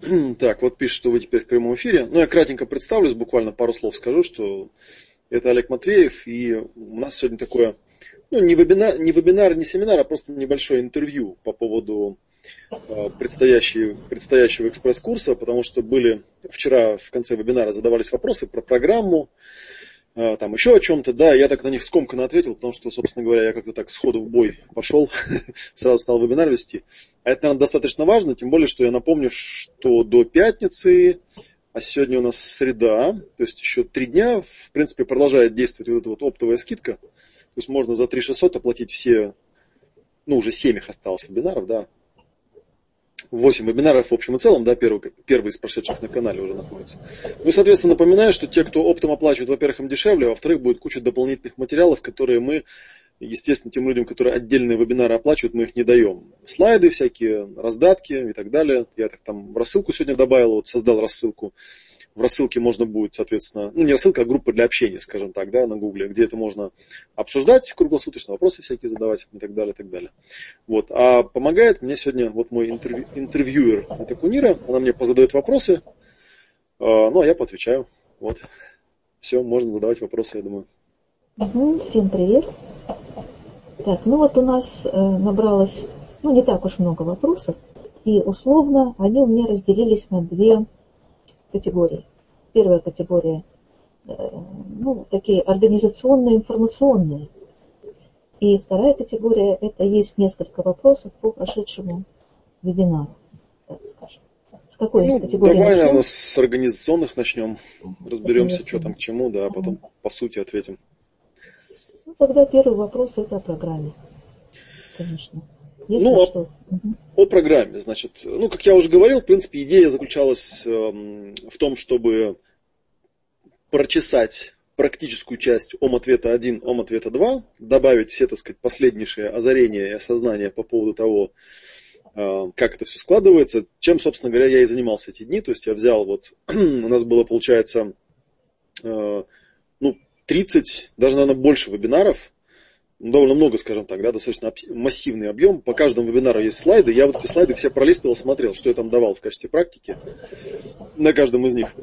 Так, вот пишет, что вы теперь в прямом эфире. Ну, я кратенько представлюсь, буквально пару слов скажу, что это Олег Матвеев, и у нас сегодня такое, ну, не вебинар, не вебинар, не семинар, а просто небольшое интервью по поводу э, предстоящего, предстоящего экспресс-курса, потому что были вчера в конце вебинара задавались вопросы про программу, там еще о чем-то, да, я так на них скомканно ответил, потому что, собственно говоря, я как-то так сходу в бой пошел, сразу стал вебинар вести. А это, наверное, достаточно важно, тем более, что я напомню, что до пятницы, а сегодня у нас среда, то есть еще три дня, в принципе, продолжает действовать вот эта вот оптовая скидка. То есть можно за 3600 оплатить все, ну, уже 7 их осталось вебинаров, да, 8 вебинаров в общем и целом, да, первый, первый из прошедших на канале уже находится. Ну и, соответственно, напоминаю, что те, кто оптом оплачивает, во-первых, им дешевле, а во-вторых, будет куча дополнительных материалов, которые мы, естественно, тем людям, которые отдельные вебинары оплачивают, мы их не даем. Слайды всякие, раздатки и так далее. Я так там рассылку сегодня добавил, вот создал рассылку в рассылке можно будет, соответственно, ну не рассылка, а группа для общения, скажем так, да, на Гугле, где это можно обсуждать круглосуточно, вопросы всякие задавать и так далее, и так далее. Вот. А помогает мне сегодня вот мой интервью, интервьюер, это Кунира, она мне позадает вопросы, а, ну а я поотвечаю. Вот. Все, можно задавать вопросы, я думаю. Угу, всем привет. Так, ну вот у нас э, набралось, ну не так уж много вопросов, и условно они у меня разделились на две категорий. Первая категория э, ну, такие организационные, информационные. И вторая категория – это есть несколько вопросов по прошедшему вебинару, так скажем. С какой ну, категории Давай, начнем? наверное, с организационных начнем. Разберемся, что там к чему, да, а потом по сути ответим. Ну, тогда первый вопрос – это о программе, конечно. Если ну, что. О, о программе, значит, ну, как я уже говорил, в принципе, идея заключалась э, в том, чтобы прочесать практическую часть ом ответа 1, ом ответа 2, добавить все, так сказать, последнейшие озарения и осознания по поводу того, э, как это все складывается, чем, собственно говоря, я и занимался эти дни. То есть я взял вот, у нас было, получается, э, ну, 30, даже, наверное, больше вебинаров, довольно много, скажем так, да, достаточно массивный объем. По каждому вебинару есть слайды. Я вот эти слайды все пролистывал, смотрел, что я там давал в качестве практики на каждом из них.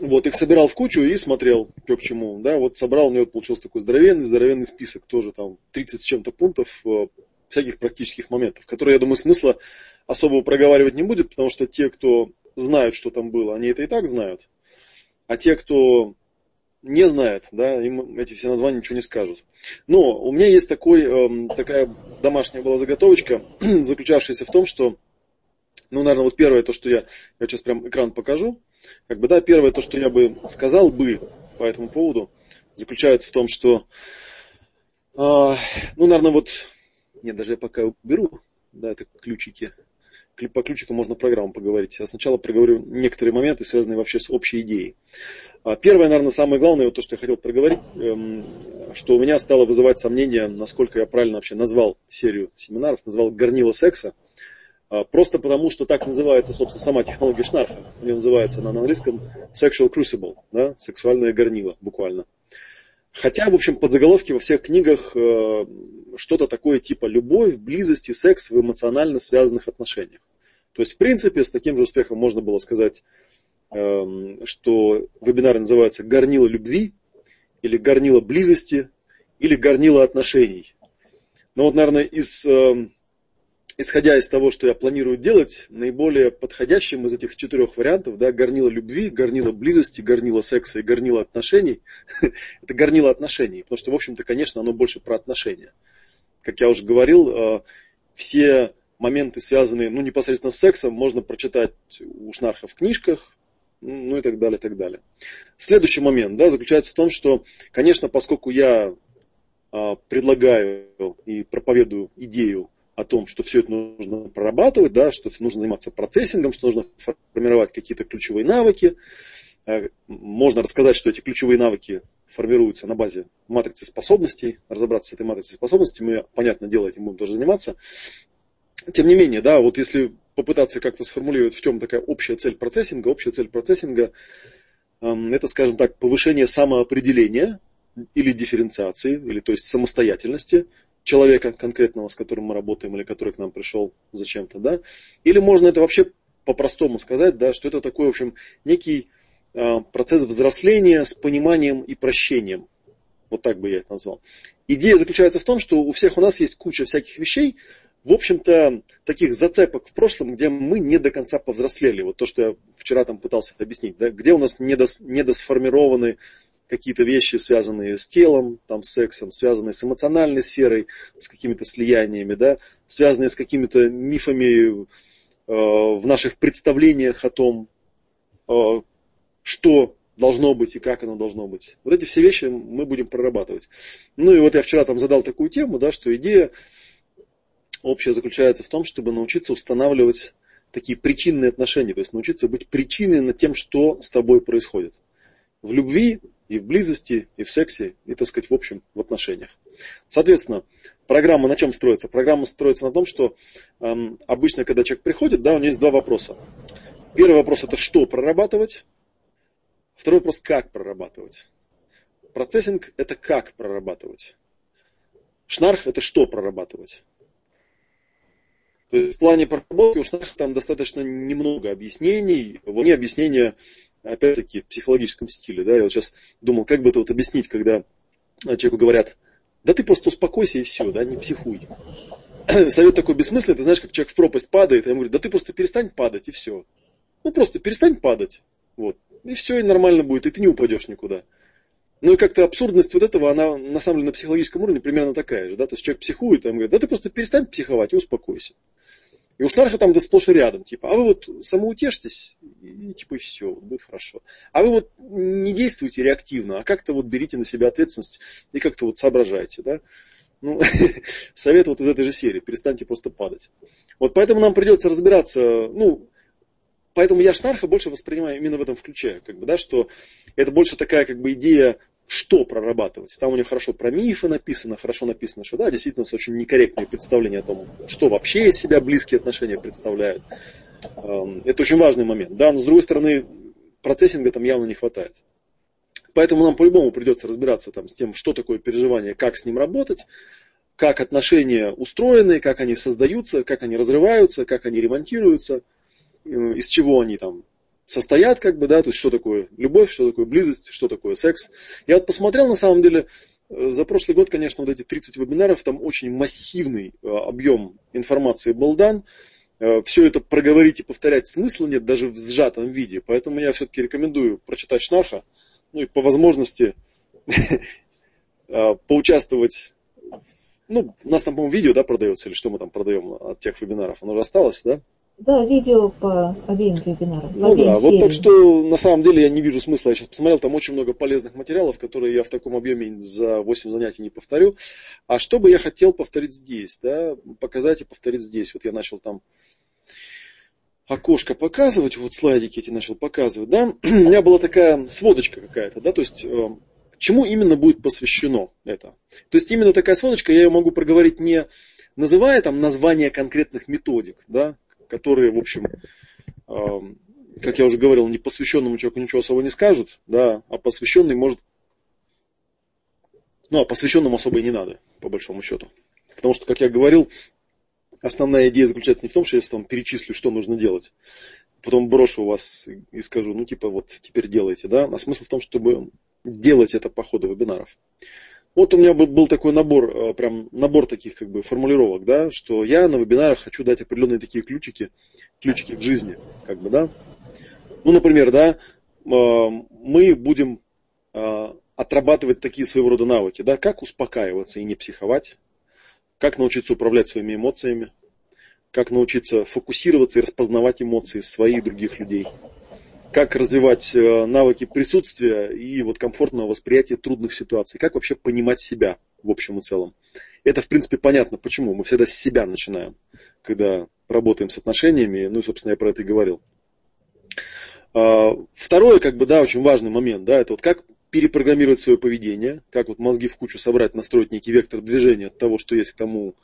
Вот, их собирал в кучу и смотрел, что к чему. Да, вот собрал, у меня получился такой здоровенный, здоровенный список, тоже там 30 с чем-то пунктов, э, всяких практических моментов, которые, я думаю, смысла особого проговаривать не будет, потому что те, кто знают, что там было, они это и так знают. А те, кто не знает, да, им эти все названия ничего не скажут. Но у меня есть такой, э, такая домашняя была заготовочка, заключавшаяся в том, что, ну, наверное, вот первое то, что я, я сейчас прям экран покажу, как бы, да, первое то, что я бы сказал бы по этому поводу, заключается в том, что, э, ну, наверное, вот, нет, даже я пока уберу, да, это ключики, по ключикам можно программу поговорить. Я сначала проговорю некоторые моменты, связанные вообще с общей идеей. А, первое, наверное, самое главное, вот то, что я хотел проговорить, эм, что у меня стало вызывать сомнения, насколько я правильно вообще назвал серию семинаров, назвал «Горнило секса». А, просто потому, что так называется, собственно, сама технология Шнарха. У нее называется она на английском sexual crucible, да, сексуальное горнило, буквально. Хотя, в общем, подзаголовки во всех книгах э, что-то такое типа любовь, близость и секс в эмоционально связанных отношениях. То есть, в принципе, с таким же успехом можно было сказать, эм, что вебинар называется «Горнило любви» или «Горнило близости» или «Горнило отношений». Но вот, наверное, из, эм, исходя из того, что я планирую делать, наиболее подходящим из этих четырех вариантов, да, горнило любви, горнило близости, горнило секса и горнило отношений, это горнило отношений, потому что, в общем-то, конечно, оно больше про отношения. Как я уже говорил, э, все моменты, связанные ну, непосредственно с сексом, можно прочитать у Шнарха в книжках, ну и так далее, и так далее. Следующий момент да, заключается в том, что, конечно, поскольку я а, предлагаю и проповедую идею о том, что все это нужно прорабатывать, да, что нужно заниматься процессингом, что нужно формировать какие-то ключевые навыки. Э, можно рассказать, что эти ключевые навыки формируются на базе матрицы способностей. Разобраться с этой матрицей способностей мы, понятное дело, этим будем тоже заниматься тем не менее, да, вот если попытаться как-то сформулировать, в чем такая общая цель процессинга, общая цель процессинга, эм, это, скажем так, повышение самоопределения или дифференциации, или то есть самостоятельности человека конкретного, с которым мы работаем, или который к нам пришел зачем-то, да, или можно это вообще по-простому сказать, да, что это такой, в общем, некий э, процесс взросления с пониманием и прощением. Вот так бы я это назвал. Идея заключается в том, что у всех у нас есть куча всяких вещей, в общем-то, таких зацепок в прошлом, где мы не до конца повзрослели. Вот то, что я вчера там пытался объяснить, да, где у нас недос, недосформированы какие-то вещи, связанные с телом, там, с сексом, связанные с эмоциональной сферой, с какими-то слияниями, да, связанные с какими-то мифами э, в наших представлениях о том, э, что должно быть и как оно должно быть. Вот эти все вещи мы будем прорабатывать. Ну и вот я вчера там задал такую тему, да, что идея общая заключается в том, чтобы научиться устанавливать такие причинные отношения, то есть научиться быть причиной над тем, что с тобой происходит. В любви, и в близости, и в сексе, и, так сказать, в общем, в отношениях. Соответственно, программа на чем строится? Программа строится на том, что эм, обычно, когда человек приходит, да, у него есть два вопроса. Первый вопрос это что прорабатывать, второй вопрос как прорабатывать. Процессинг это как прорабатывать. Шнарх это что прорабатывать. То есть в плане проработки у Шнарха там достаточно немного объяснений. Вот не объяснения, опять-таки, в психологическом стиле. Да? Я вот сейчас думал, как бы это вот объяснить, когда человеку говорят, да ты просто успокойся и все, да, не психуй. Совет такой бессмысленный, ты знаешь, как человек в пропасть падает, и ему говорит, да ты просто перестань падать и все. Ну просто перестань падать. Вот. И все, и нормально будет, и ты не упадешь никуда. Ну и как-то абсурдность вот этого, она на самом деле на психологическом уровне примерно такая же. Да? То есть человек психует, а ему говорит, да ты просто перестань психовать и успокойся. И у Шнарха там да сплошь и рядом, типа, а вы вот самоутешьтесь, и типа все, будет хорошо. А вы вот не действуйте реактивно, а как-то вот берите на себя ответственность и как-то вот соображайте, да. Ну, совет вот из этой же серии, перестаньте просто падать. Вот поэтому нам придется разбираться, ну, поэтому я Шнарха больше воспринимаю именно в этом ключе, как бы, да, что это больше такая как бы идея что прорабатывать. Там у них хорошо про мифы написано, хорошо написано, что да, действительно очень некорректные представления о том, что вообще из себя близкие отношения представляют. Эм, это очень важный момент. Да, но с другой стороны, процессинга там явно не хватает. Поэтому нам по-любому придется разбираться там, с тем, что такое переживание, как с ним работать, как отношения устроены, как они создаются, как они разрываются, как они ремонтируются, э, из чего они там состоят, как бы, да, то есть что такое любовь, что такое близость, что такое секс. Я вот посмотрел, на самом деле, э, за прошлый год, конечно, вот эти 30 вебинаров, там очень массивный э, объем информации был дан. Э, Все это проговорить и повторять смысла нет, даже в сжатом виде. Поэтому я все-таки рекомендую прочитать Шнарха, ну и по возможности поучаствовать. Ну, у нас там, по-моему, видео, да, продается, или что мы там продаем от тех вебинаров. Оно уже осталось, да? Да, видео по обеим вебинарам. Ну да, сериям. вот так что на самом деле я не вижу смысла. Я сейчас посмотрел, там очень много полезных материалов, которые я в таком объеме за 8 занятий не повторю. А что бы я хотел повторить здесь, да, показать и повторить здесь. Вот я начал там окошко показывать, вот слайдики эти начал показывать, да, у меня была такая сводочка какая-то, да, то есть э, чему именно будет посвящено это. То есть именно такая сводочка, я ее могу проговорить не называя там название конкретных методик, да, которые, в общем, как я уже говорил, непосвященному человеку ничего особо не скажут, да, а посвященный может... Ну, а посвященному особо и не надо, по большому счету. Потому что, как я говорил, основная идея заключается не в том, что я вам перечислю, что нужно делать, потом брошу вас и скажу, ну, типа, вот теперь делайте, да, а смысл в том, чтобы делать это по ходу вебинаров. Вот у меня был такой набор, э, прям набор таких как бы формулировок, да, что я на вебинарах хочу дать определенные такие ключики, ключики к жизни, как бы, да. Ну, например, да, э, мы будем э, отрабатывать такие своего рода навыки, да, как успокаиваться и не психовать, как научиться управлять своими эмоциями, как научиться фокусироваться и распознавать эмоции своих и других людей, как развивать э, навыки присутствия и вот комфортного восприятия трудных ситуаций, как вообще понимать себя в общем и целом. Это, в принципе, понятно, почему. Мы всегда с себя начинаем, когда работаем с отношениями. Ну, собственно, я про это и говорил. А, второе, как бы, да, очень важный момент, да, это вот как перепрограммировать свое поведение, как вот мозги в кучу собрать, настроить некий вектор движения от того, что есть к тому,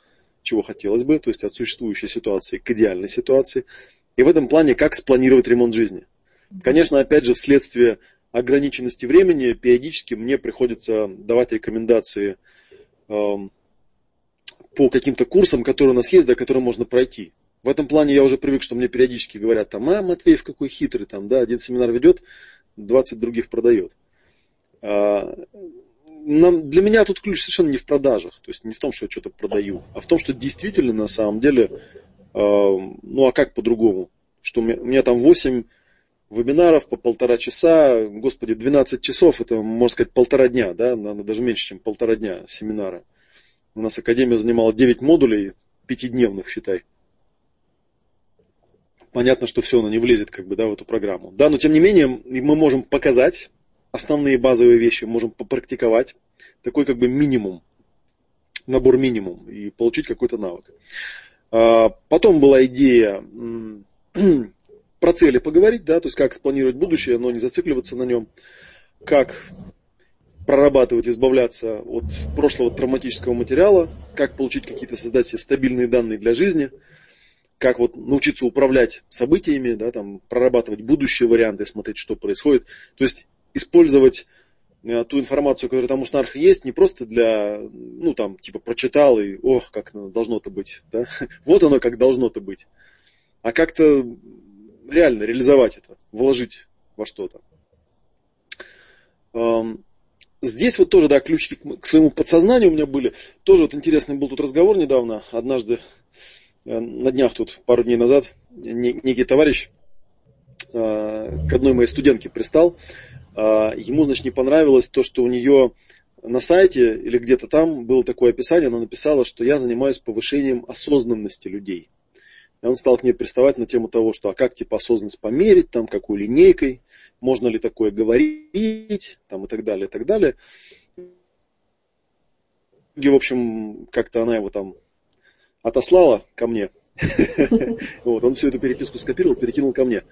чего хотелось бы, то есть от существующей ситуации к идеальной ситуации. И в этом плане, как спланировать ремонт жизни – Конечно, опять же, вследствие ограниченности времени, периодически мне приходится давать рекомендации э, по каким-то курсам, которые у нас есть, да, которые можно пройти. В этом плане я уже привык, что мне периодически говорят, там, а, Матвеев какой хитрый, там, да, один семинар ведет, 20 других продает. А, нам, для меня тут ключ совершенно не в продажах, то есть не в том, что я что-то продаю, а в том, что действительно на самом деле, э, ну а как по-другому? Что у меня, у меня там 8 вебинаров по полтора часа, господи, 12 часов, это, можно сказать, полтора дня, да, наверное, даже меньше, чем полтора дня семинара. У нас Академия занимала 9 модулей, пятидневных, считай. Понятно, что все, оно не влезет как бы, да, в эту программу. Да, но тем не менее мы можем показать основные базовые вещи, можем попрактиковать. Такой как бы минимум, набор минимум и получить какой-то навык. А, потом была идея про цели поговорить, да, то есть как спланировать будущее, но не зацикливаться на нем, как прорабатывать, избавляться от прошлого травматического материала, как получить какие-то, создать себе стабильные данные для жизни, как вот научиться управлять событиями, да, там, прорабатывать будущие варианты, смотреть, что происходит. То есть использовать э, ту информацию, которая там у Шнарха есть, не просто для, ну там, типа прочитал и, о, как должно-то быть, да? вот оно как должно-то быть, а как-то реально реализовать это, вложить во что-то. Здесь вот тоже, да, ключики к своему подсознанию у меня были. Тоже вот интересный был тут разговор недавно. Однажды, э, на днях тут, пару дней назад, некий товарищ э, к одной моей студентке пристал. Э, ему, значит, не понравилось то, что у нее на сайте или где-то там было такое описание, она написала, что я занимаюсь повышением осознанности людей. И он стал к ней приставать на тему того, что а как типа осознанность померить, там, какой линейкой, можно ли такое говорить, там, и так далее, и так далее. И, в общем, как-то она его там отослала ко мне. Вот, он всю эту переписку скопировал, перекинул ко мне.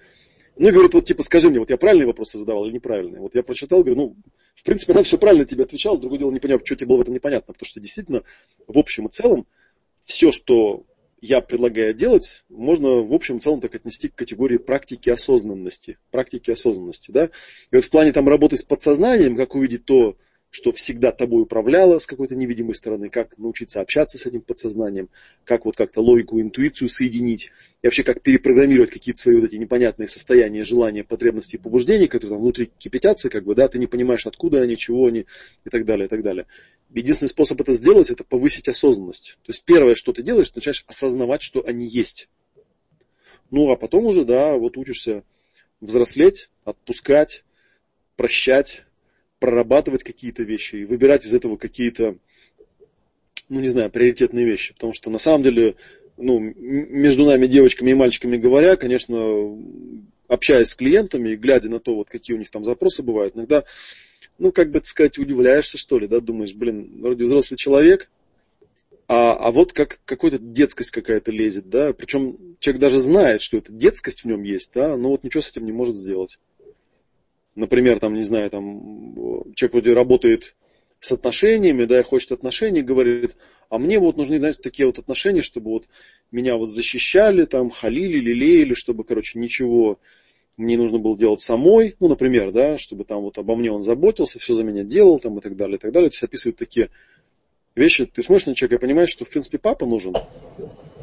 Ну и говорит, вот типа скажи мне, вот я правильные вопросы задавал или неправильные? Вот я прочитал, говорю, ну, в принципе, она все правильно тебе отвечала, другое дело не понял, что тебе было в этом непонятно, потому что действительно, в общем и целом, все, что я предлагаю делать, можно в общем целом так отнести к категории практики осознанности. Практики осознанности, да. И вот в плане там работы с подсознанием, как увидеть то, что всегда тобой управляло с какой-то невидимой стороны, как научиться общаться с этим подсознанием, как вот как-то логику, интуицию соединить, и вообще как перепрограммировать какие-то свои вот эти непонятные состояния, желания, потребности и побуждения, которые там внутри кипятятся, как бы, да, ты не понимаешь, откуда они, чего они, и так далее, и так далее. Единственный способ это сделать, это повысить осознанность. То есть первое, что ты делаешь, ты начинаешь осознавать, что они есть. Ну, а потом уже, да, вот учишься взрослеть, отпускать, прощать, прорабатывать какие-то вещи и выбирать из этого какие-то, ну не знаю, приоритетные вещи. Потому что на самом деле, ну, между нами, девочками и мальчиками говоря, конечно, общаясь с клиентами, глядя на то, вот какие у них там запросы бывают, иногда, ну, как бы, так сказать, удивляешься, что ли, да, думаешь, блин, вроде взрослый человек, а, а вот как какая-то детскость какая-то лезет, да, причем человек даже знает, что эта детскость в нем есть, да, но вот ничего с этим не может сделать. Например, там, не знаю, там, человек вроде работает с отношениями, да, и хочет отношений, говорит, а мне вот нужны, знаете, такие вот отношения, чтобы вот меня вот защищали, там, халили, лелеяли, чтобы, короче, ничего не нужно было делать самой, ну, например, да, чтобы там вот обо мне он заботился, все за меня делал, там, и так далее, и так далее. То есть описывают такие вещи. Ты смотришь на человека и понимаешь, что, в принципе, папа нужен.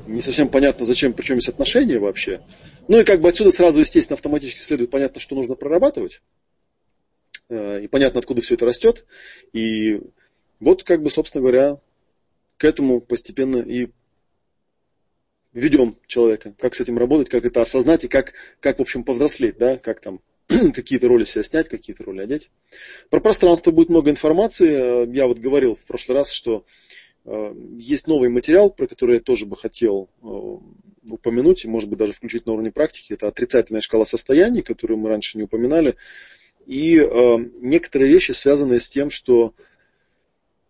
Не совсем понятно, зачем, причем есть отношения вообще. Ну и как бы отсюда сразу, естественно, автоматически следует понятно, что нужно прорабатывать. Э, и понятно, откуда все это растет. И вот, как бы, собственно говоря, к этому постепенно и ведем человека, как с этим работать, как это осознать и как, как в общем, повзрослеть, да, как там какие-то роли себя снять, какие-то роли одеть. Про пространство будет много информации. Э, я вот говорил в прошлый раз, что э, есть новый материал, про который я тоже бы хотел упомянуть, и, может быть, даже включить на уровне практики. Это отрицательная шкала состояний, которую мы раньше не упоминали. И э, некоторые вещи, связанные с тем, что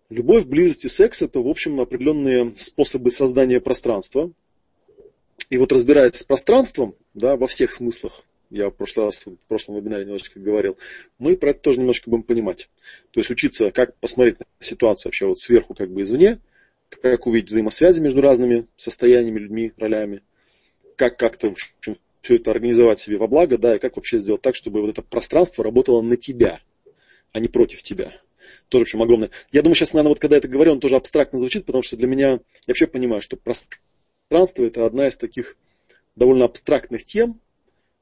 любовь, близость и секс это, в общем, определенные способы создания пространства. И вот разбираясь с пространством, да, во всех смыслах, я в прошлый раз, в прошлом вебинаре немножечко говорил, мы про это тоже немножко будем понимать. То есть учиться, как посмотреть на ситуацию вообще вот сверху, как бы извне, как увидеть взаимосвязи между разными состояниями, людьми, ролями, как как-то в все это организовать себе во благо, да, и как вообще сделать так, чтобы вот это пространство работало на тебя, а не против тебя. Тоже, в общем, огромное. Я думаю, сейчас, наверное, вот когда я это говорю, он тоже абстрактно звучит, потому что для меня, я вообще понимаю, что пространство это одна из таких довольно абстрактных тем.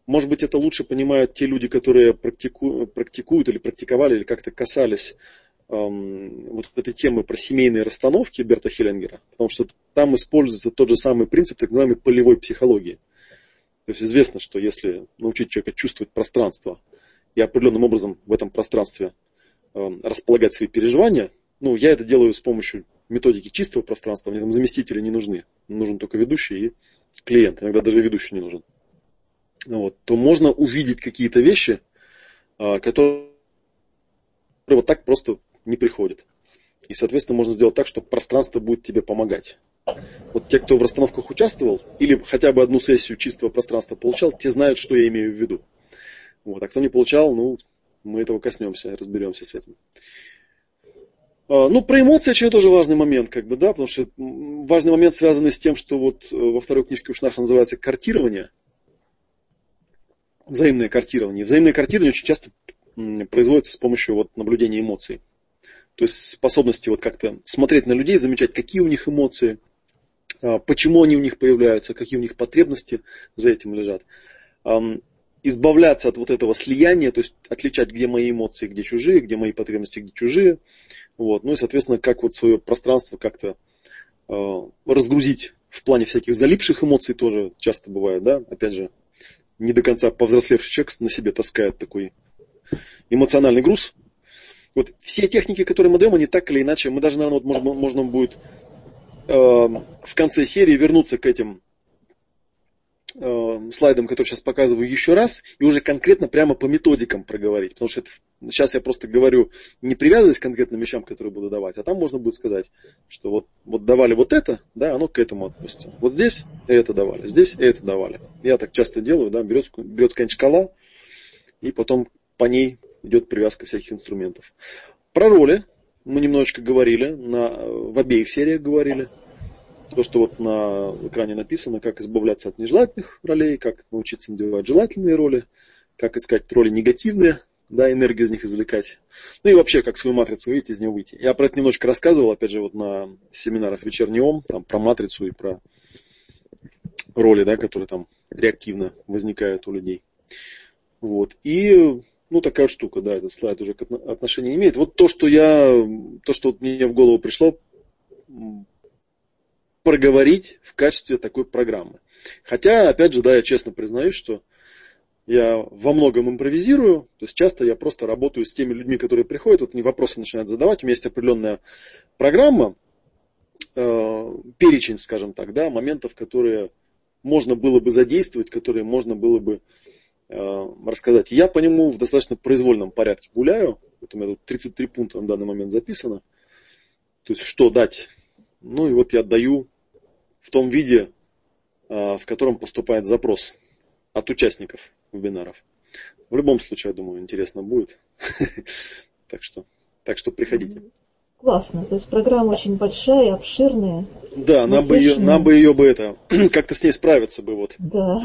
Может быть, это лучше понимают те люди, которые практику, практикуют или практиковали, или как-то касались эм, вот этой темы про семейные расстановки Берта Хеллингера. Потому что там используется тот же самый принцип так называемой полевой психологии. То есть известно, что если научить человека чувствовать пространство и определенным образом в этом пространстве э, располагать свои переживания, ну, я это делаю с помощью методики чистого пространства, мне там заместители не нужны. Нужен только ведущий и клиент. Иногда даже ведущий не нужен. Вот, то можно увидеть какие-то вещи, э, которые вот так просто не приходят. И, соответственно, можно сделать так, что пространство будет тебе помогать. Вот те, кто в расстановках участвовал, или хотя бы одну сессию чистого пространства получал, те знают, что я имею в виду. Вот. А кто не получал, ну, мы этого коснемся, разберемся с этим. А, ну, про эмоции очень тоже важный момент, как бы, да, потому что важный момент связанный с тем, что вот э, во второй книжке у называется картирование, взаимное картирование. Взаимное картирование очень часто производится с помощью вот наблюдения эмоций. То есть способности вот как-то смотреть на людей, замечать, какие у них эмоции, а, почему они у них появляются, какие у них потребности за этим лежат. Избавляться от вот этого слияния, то есть отличать, где мои эмоции, где чужие, где мои потребности, где чужие. Вот. Ну и, соответственно, как вот свое пространство как-то э, разгрузить в плане всяких залипших эмоций тоже часто бывает, да, опять же, не до конца повзрослевший человек на себе таскает такой эмоциональный груз. Вот все техники, которые мы даем, они так или иначе, мы даже, наверное, вот можно, можно будет э, в конце серии вернуться к этим э, слайдам, которые сейчас показываю еще раз, и уже конкретно прямо по методикам проговорить. Потому что это, сейчас я просто говорю, не привязываясь к конкретным вещам, которые буду давать, а там можно будет сказать, что вот, вот давали вот это, да, оно к этому относится. Вот здесь это давали, здесь это давали. Я так часто делаю, да, берется, берется какая-нибудь шкала, и потом по ней идет привязка всяких инструментов. Про роли мы немножечко говорили, на, в обеих сериях говорили. То, что вот на экране написано, как избавляться от нежелательных ролей, как научиться надевать желательные роли, как искать роли негативные, да, энергию из них извлекать. Ну и вообще, как свою матрицу выйти, из нее выйти. Я про это немножко рассказывал, опять же, вот на семинарах вечерний ом, там про матрицу и про роли, да, которые там реактивно возникают у людей. Вот. И ну, такая штука, да, этот слайд уже отношения не имеет. Вот то, что я, то, что вот мне в голову пришло, проговорить в качестве такой программы. Хотя, опять же, да, я честно признаюсь, что я во многом импровизирую, то есть часто я просто работаю с теми людьми, которые приходят, вот они вопросы начинают задавать, у меня есть определенная программа, э, перечень, скажем так, да, моментов, которые можно было бы задействовать, которые можно было бы Э, рассказать. Я по нему в достаточно произвольном порядке гуляю. Вот у меня тут 33 пункта на данный момент записано. То есть что дать. Ну и вот я даю в том виде, э, в котором поступает запрос от участников вебинаров. В любом случае, я думаю, интересно будет. Так что, так что приходите. Классно. То есть программа очень большая, обширная. Да, нам бы, ее, нам бы ее бы это, как-то с ней справиться бы вот. Да.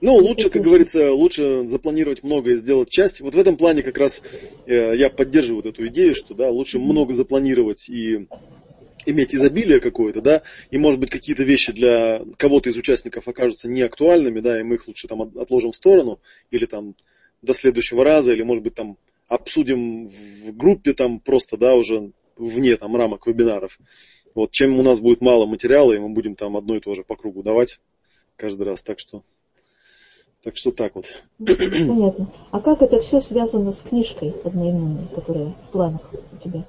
Ну, лучше, как говорится, лучше запланировать много и сделать часть. Вот в этом плане как раз э, я поддерживаю вот эту идею, что да, лучше много запланировать и иметь изобилие какое-то, да, и может быть какие-то вещи для кого-то из участников окажутся неактуальными, да, и мы их лучше там отложим в сторону, или там до следующего раза, или может быть там обсудим в группе там просто, да, уже вне там рамок вебинаров. Вот, чем у нас будет мало материала, и мы будем там одно и то же по кругу давать каждый раз. Так что так что так вот. Понятно. А как это все связано с книжкой одноименной, которая в планах у тебя?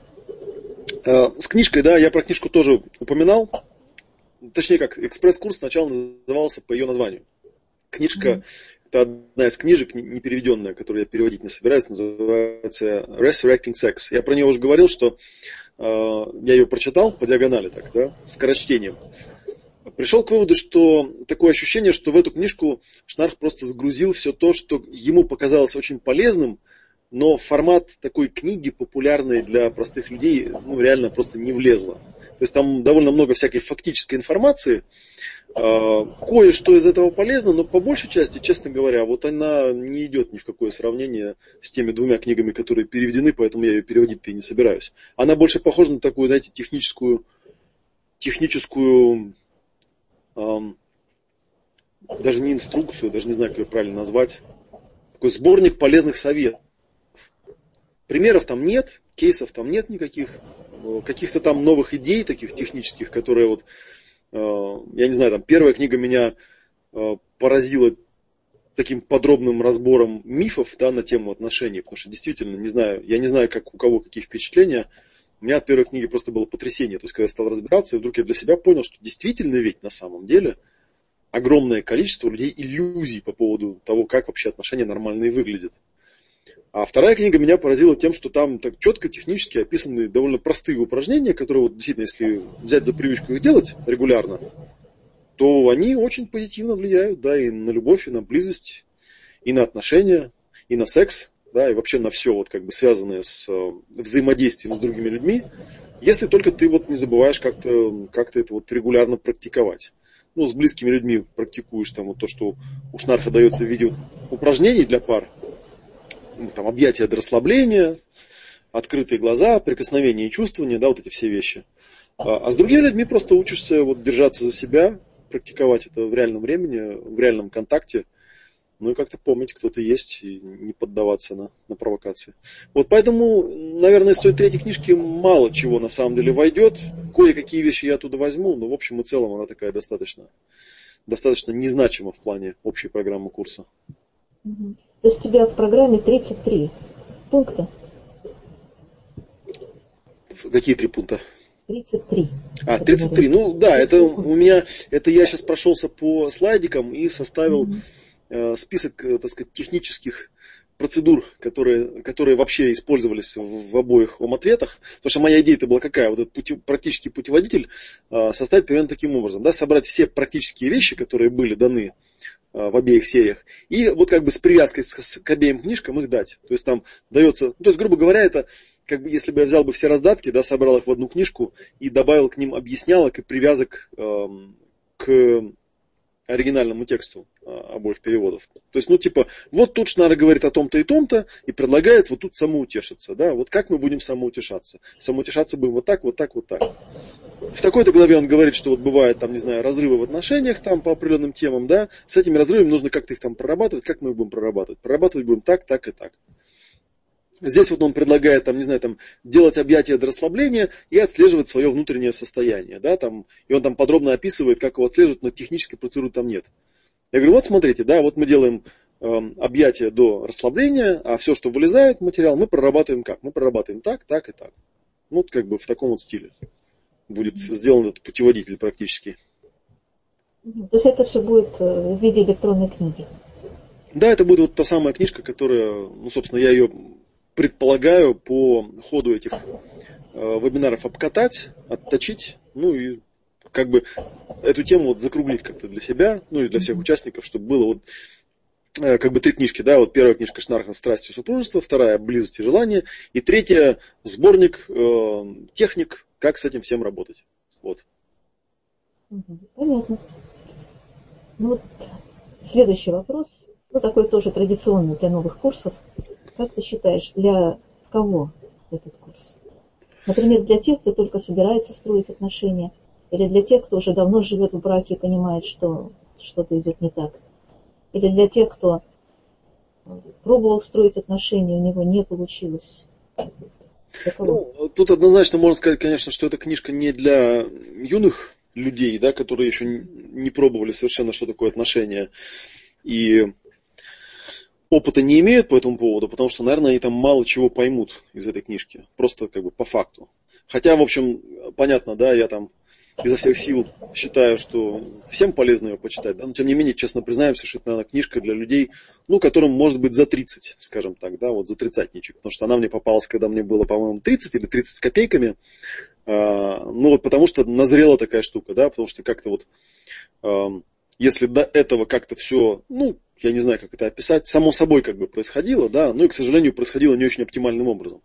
А, с книжкой, да, я про книжку тоже упоминал. Точнее как, экспресс-курс сначала назывался по ее названию. Книжка, mm-hmm. это одна из книжек, не переведенная, которую я переводить не собираюсь, называется Resurrecting Sex. Я про нее уже говорил, что э, я ее прочитал по диагонали так, да, с скорочтением пришел к выводу, что такое ощущение, что в эту книжку Шнарх просто сгрузил все то, что ему показалось очень полезным, но формат такой книги, популярной для простых людей, ну, реально просто не влезло. То есть там довольно много всякой фактической информации. А, кое-что из этого полезно, но по большей части, честно говоря, вот она не идет ни в какое сравнение с теми двумя книгами, которые переведены, поэтому я ее переводить-то и не собираюсь. Она больше похожа на такую, знаете, техническую, техническую даже не инструкцию, даже не знаю, как ее правильно назвать, такой сборник полезных советов. Примеров там нет, кейсов там нет никаких, э, каких-то там новых идей таких технических, которые вот, э, я не знаю, там первая книга меня э, поразила таким подробным разбором мифов да, на тему отношений, потому что действительно не знаю, я не знаю, как у кого какие впечатления. У меня от первой книги просто было потрясение. То есть, когда я стал разбираться, и вдруг я для себя понял, что действительно ведь на самом деле огромное количество людей иллюзий по поводу того, как вообще отношения нормальные выглядят. А вторая книга меня поразила тем, что там так четко технически описаны довольно простые упражнения, которые вот действительно, если взять за привычку их делать регулярно, то они очень позитивно влияют, да, и на любовь, и на близость, и на отношения, и на секс, да, и вообще на все, вот как бы связанное с э, взаимодействием с другими людьми, если только ты вот не забываешь как-то как это вот регулярно практиковать. Ну, с близкими людьми практикуешь там вот то, что у Шнарха дается в виде упражнений для пар, там объятия до расслабления, открытые глаза, прикосновения и чувствования, да, вот эти все вещи. А, а с другими людьми просто учишься вот держаться за себя, практиковать это в реальном времени, в реальном контакте, ну и как-то помнить, кто ты есть, и не поддаваться на, на провокации. Вот поэтому, наверное, из той третьей книжки мало чего на самом деле войдет. Кое-какие вещи я оттуда возьму, но в общем и целом она такая достаточно, достаточно незначима в плане общей программы курса. Угу. То есть у тебя в программе 33 пункта? Какие три пункта? 33. А, 33. Ну да, это у меня, это я сейчас прошелся по слайдикам и составил mm-hmm. список, э, так сказать, технических процедур, которые, которые вообще использовались в, в обоих ом-ответах. Потому что моя идея-то была какая? Вот этот пути, практический путеводитель э, составить примерно таким образом. Да, собрать все практические вещи, которые были даны в обеих сериях. И вот как бы с привязкой к обеим книжкам их дать. То есть там дается, ну, то есть, грубо говоря, это как бы, если бы я взял бы все раздатки, да, собрал их в одну книжку и добавил к ним объяснялок и привязок эм, к оригинальному тексту э, обоих переводов. То есть, ну, типа, вот тут Шнара говорит о том-то и том-то и предлагает вот тут самоутешиться, да, вот как мы будем самоутешаться? Самоутешаться будем вот так, вот так, вот так. В такой-то главе он говорит, что вот бывает там, не знаю, разрывы в отношениях там по определенным темам, да, с этими разрывами нужно как-то их там прорабатывать, как мы их будем прорабатывать? Прорабатывать будем так, так и так. Здесь вот он предлагает, там, не знаю, там, делать объятия до расслабления и отслеживать свое внутреннее состояние. Да, там, и он там подробно описывает, как его отслеживать, но технической процедуры там нет. Я говорю, вот смотрите, да, вот мы делаем э, объятия до расслабления, а все, что вылезает в материал, мы прорабатываем как? Мы прорабатываем так, так и так. Ну, вот как бы в таком вот стиле будет сделан этот путеводитель практически. То есть это все будет э, в виде электронной книги? Да, это будет вот та самая книжка, которая, ну, собственно, я ее предполагаю по ходу этих э, вебинаров обкатать, отточить, ну и как бы эту тему вот закруглить как-то для себя, ну и для всех участников, чтобы было вот э, как бы три книжки, да, вот первая книжка Шнархан «Страсть и супружество», вторая «Близость и желание», и третья сборник э, техник, как с этим всем работать. Вот. Понятно. Ну вот следующий вопрос, ну такой тоже традиционный для новых курсов. Как ты считаешь, для кого этот курс? Например, для тех, кто только собирается строить отношения, или для тех, кто уже давно живет в браке и понимает, что что-то идет не так, или для тех, кто пробовал строить отношения, у него не получилось. Ну, тут однозначно можно сказать, конечно, что эта книжка не для юных людей, да, которые еще не пробовали совершенно, что такое отношения. И опыта не имеют по этому поводу, потому что, наверное, они там мало чего поймут из этой книжки. Просто как бы по факту. Хотя, в общем, понятно, да, я там изо всех сил считаю, что всем полезно ее почитать, да, но тем не менее, честно признаемся, что это, наверное, книжка для людей, ну, которым может быть за 30, скажем так, да, вот за тридцатничек, потому что она мне попалась, когда мне было, по-моему, 30 или 30 с копейками, а, ну, вот потому что назрела такая штука, да, потому что как-то вот, если до этого как-то все, ну, я не знаю, как это описать, само собой как бы происходило, да, но и, к сожалению, происходило не очень оптимальным образом.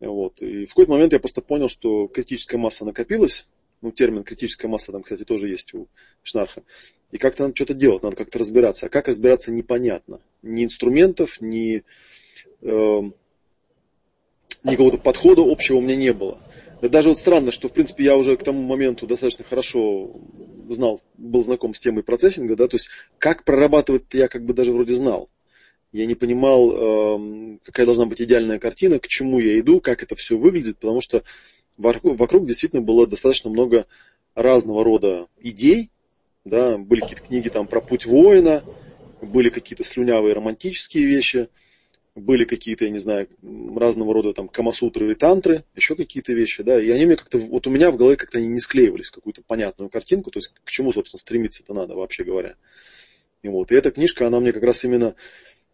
Вот. И в какой-то момент я просто понял, что критическая масса накопилась, ну, термин критическая масса там, кстати, тоже есть у Шнарха. И как-то надо что-то делать, надо как-то разбираться. А как разбираться, непонятно. Ни инструментов, ни, э, ни какого-то подхода общего у меня не было. Даже вот странно, что, в принципе, я уже к тому моменту достаточно хорошо знал, был знаком с темой процессинга, да, то есть как прорабатывать я как бы даже вроде знал. Я не понимал, эм, какая должна быть идеальная картина, к чему я иду, как это все выглядит, потому что вокруг действительно было достаточно много разного рода идей, да, были какие-то книги там про путь воина, были какие-то слюнявые романтические вещи – были какие-то, я не знаю, разного рода там камасутры и тантры, еще какие-то вещи, да, и они мне как-то, вот у меня в голове как-то они не склеивались в какую-то понятную картинку, то есть к чему, собственно, стремиться-то надо, вообще говоря. И вот, и эта книжка, она мне как раз именно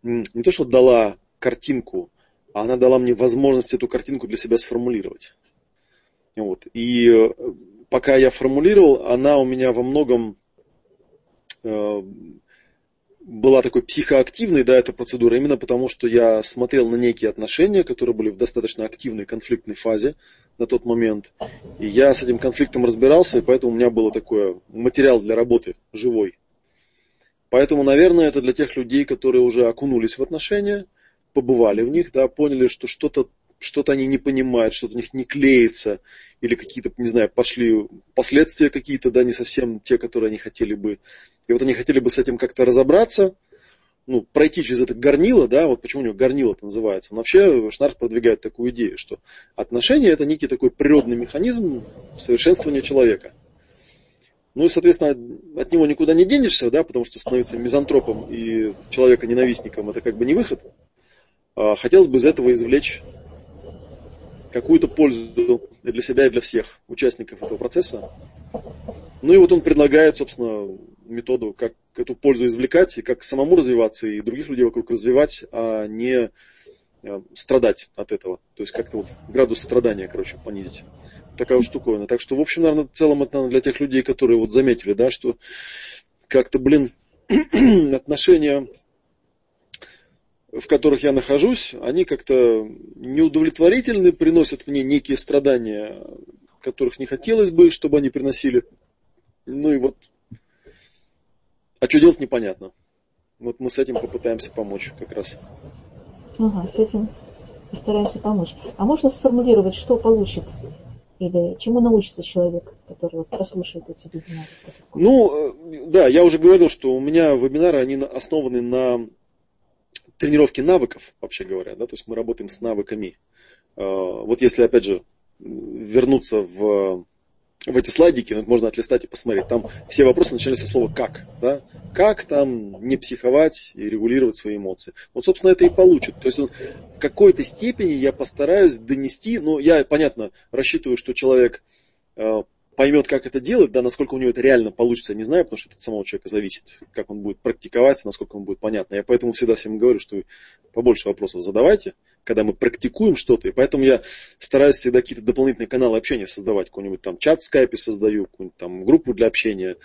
не то, что дала картинку, а она дала мне возможность эту картинку для себя сформулировать. И вот, и э, пока я формулировал, она у меня во многом э, была такой психоактивной, да, эта процедура, именно потому, что я смотрел на некие отношения, которые были в достаточно активной конфликтной фазе на тот момент. И я с этим конфликтом разбирался, и поэтому у меня был такой материал для работы живой. Поэтому, наверное, это для тех людей, которые уже окунулись в отношения, побывали в них, да, поняли, что что-то что-то они не понимают, что-то у них не клеится, или какие-то, не знаю, пошли последствия какие-то, да, не совсем те, которые они хотели бы. И вот они хотели бы с этим как-то разобраться, ну, пройти через это горнило, да, вот почему у него горнило это называется. Он вообще, Шнарх продвигает такую идею, что отношения это некий такой природный механизм совершенствования человека. Ну и, соответственно, от него никуда не денешься, да, потому что становиться мизантропом и человека ненавистником это как бы не выход. А хотелось бы из этого извлечь какую-то пользу для себя и для всех участников этого процесса. Ну и вот он предлагает, собственно, методу, как эту пользу извлекать, и как самому развиваться, и других людей вокруг развивать, а не э, страдать от этого. То есть как-то вот градус страдания, короче, понизить. Такая вот штуковина. Так что, в общем, наверное, в целом это для тех людей, которые вот заметили, да, что как-то, блин, отношения в которых я нахожусь, они как-то неудовлетворительны, приносят мне некие страдания, которых не хотелось бы, чтобы они приносили. Ну и вот, а что делать непонятно. Вот мы с этим попытаемся помочь как раз. Ага, с этим постараемся помочь. А можно сформулировать, что получит или чему научится человек, который вот прослушает эти вебинары? Ну, э, да, я уже говорил, что у меня вебинары, они основаны на тренировки навыков, вообще говоря, да, то есть мы работаем с навыками. А, вот если, опять же, вернуться в, в эти слайдики, можно отлистать и посмотреть, там все вопросы начинались со слова «как». Да? Как там не психовать и регулировать свои эмоции. Вот, собственно, это и получит. То есть в какой-то степени я постараюсь донести, ну, я, понятно, рассчитываю, что человек а, поймет, как это делать, да, насколько у него это реально получится, я не знаю, потому что это от самого человека зависит, как он будет практиковать, насколько ему будет понятно. Я поэтому всегда всем говорю, что побольше вопросов задавайте, когда мы практикуем что-то, и поэтому я стараюсь всегда какие-то дополнительные каналы общения создавать, какой-нибудь там чат в скайпе создаю, какую-нибудь там группу для общения,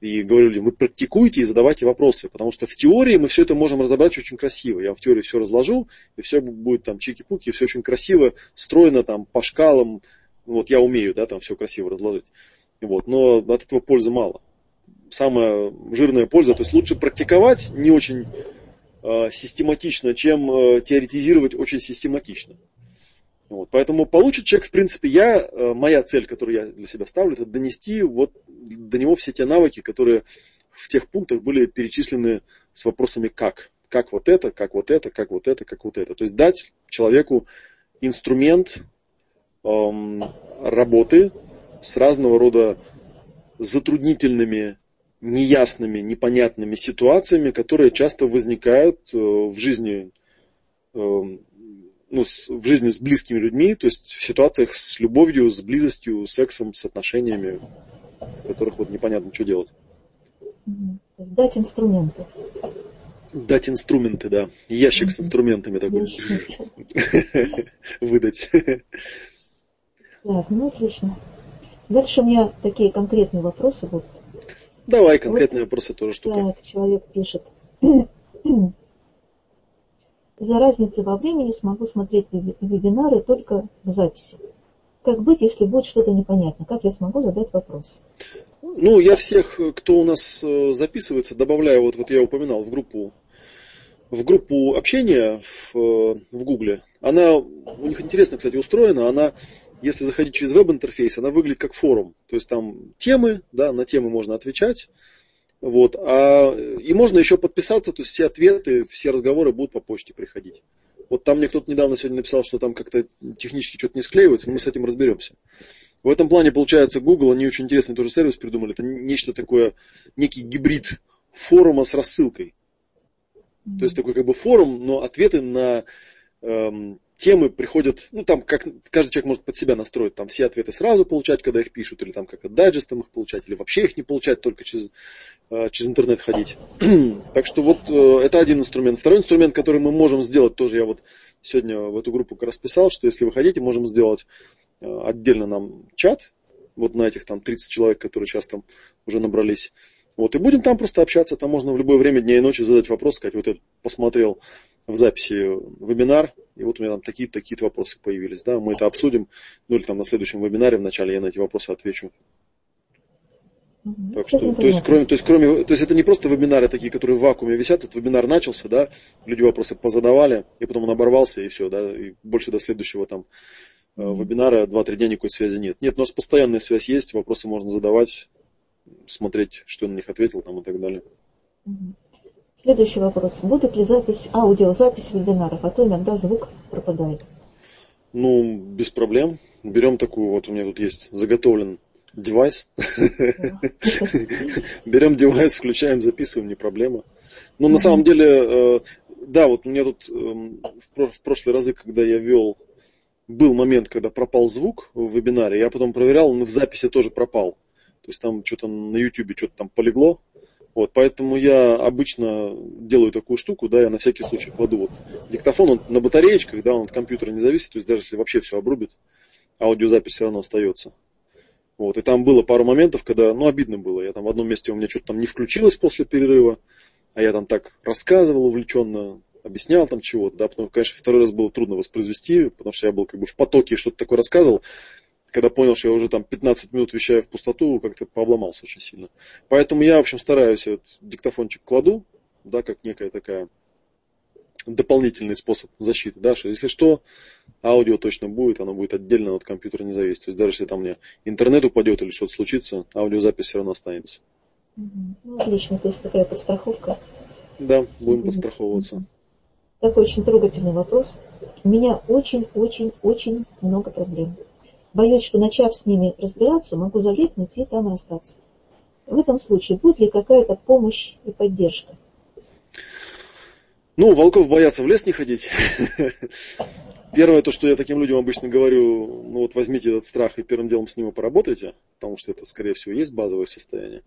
и говорю людям, вы практикуйте и задавайте вопросы, потому что в теории мы все это можем разобрать очень красиво. Я в теории все разложу, и все будет там чики-пуки, и все очень красиво, стройно там по шкалам, вот я умею, да, там все красиво разложить. Вот, но от этого пользы мало. Самая жирная польза, то есть лучше практиковать не очень э, систематично, чем э, теоретизировать очень систематично. Вот, поэтому получит человек, в принципе, я, э, моя цель, которую я для себя ставлю, это донести вот до него все те навыки, которые в тех пунктах были перечислены с вопросами как. Как вот это, как вот это, как вот это, как вот это. То есть дать человеку инструмент, работы с разного рода затруднительными, неясными, непонятными ситуациями, которые часто возникают э, в жизни, эм, ну, в жизни с близкими людьми, то есть в ситуациях с любовью, с близостью, сексом, с отношениями, в которых вот непонятно, что делать. То есть дать инструменты. Дать инструменты, да. Ящик с инструментами такой. Выдать. Так, ну отлично. Дальше у меня такие конкретные вопросы будут. Давай, конкретные вот, вопросы тоже штука. Так, человек пишет. За разницей во времени смогу смотреть вебинары только в записи. Как быть, если будет что-то непонятно? Как я смогу задать вопрос? Ну, я всех, кто у нас э, записывается, добавляю, вот, вот я упоминал, в группу, в группу общения в, э, в Гугле. Она, у них интересно, кстати, устроена, она если заходить через веб-интерфейс, она выглядит как форум. То есть там темы, да, на темы можно отвечать. Вот, а, и можно еще подписаться, то есть все ответы, все разговоры будут по почте приходить. Вот там мне кто-то недавно сегодня написал, что там как-то технически что-то не склеивается, но мы с этим разберемся. В этом плане, получается, Google, они очень интересный тоже сервис придумали. Это нечто такое, некий гибрид форума с рассылкой. То есть такой как бы форум, но ответы на эм, темы приходят, ну там как каждый человек может под себя настроить, там все ответы сразу получать, когда их пишут, или там как-то дайджестом их получать, или вообще их не получать, только через, э, через интернет ходить. так что вот э, это один инструмент. Второй инструмент, который мы можем сделать, тоже я вот сегодня в эту группу расписал, что если вы хотите, можем сделать э, отдельно нам чат, вот на этих там 30 человек, которые сейчас там уже набрались. Вот, и будем там просто общаться, там можно в любое время дня и ночи задать вопрос, сказать, вот я посмотрел в записи вебинар, и вот у меня там такие-такие вопросы появились, да, мы это обсудим, ну или там на следующем вебинаре вначале я на эти вопросы отвечу. Так что, то есть, кроме, то есть, кроме, то есть это не просто вебинары такие, которые в вакууме висят, тут вебинар начался, да, люди вопросы позадавали, и потом он оборвался, и все, да, и больше до следующего там э, вебинара 2-3 дня никакой связи нет. Нет, у нас постоянная связь есть, вопросы можно задавать, смотреть, что на них ответил там и так далее. Следующий вопрос. Будет ли запись, аудиозапись вебинаров, а то иногда звук пропадает? Ну, без проблем. Берем такую, вот у меня тут есть заготовлен девайс. Берем девайс, включаем, записываем, не проблема. Но на самом деле, э, да, вот у меня тут эм, в прошлые разы, когда я вел, был момент, когда пропал звук в вебинаре, я потом проверял, он в записи тоже пропал. То есть там что-то на YouTube что-то там полегло, вот, поэтому я обычно делаю такую штуку, да, я на всякий случай кладу вот диктофон, он на батареечках, да, он от компьютера не зависит, то есть даже если вообще все обрубит, аудиозапись все равно остается. Вот, и там было пару моментов, когда, ну, обидно было. Я там в одном месте у меня что-то там не включилось после перерыва, а я там так рассказывал увлеченно, объяснял там чего-то, да, потом, конечно, второй раз было трудно воспроизвести, потому что я был как бы в потоке что-то такое рассказывал, когда понял, что я уже там 15 минут вещаю в пустоту, как-то пообломался очень сильно. Поэтому я, в общем, стараюсь вот диктофончик кладу, да, как некая такая дополнительный способ защиты, да, что если что, аудио точно будет, оно будет отдельно от компьютера не зависеть. То есть даже если там мне интернет упадет или что-то случится, аудиозапись все равно останется. Ну, отлично, то есть такая подстраховка. Да, будем угу. подстраховываться. Такой очень трогательный вопрос. У меня очень-очень-очень много проблем. Боюсь, что начав с ними разбираться, могу залипнуть и там остаться. В этом случае будет ли какая-то помощь и поддержка? Ну, волков боятся в лес не ходить. Первое, то, что я таким людям обычно говорю, ну вот возьмите этот страх и первым делом с ним поработайте, потому что это, скорее всего, есть базовое состояние.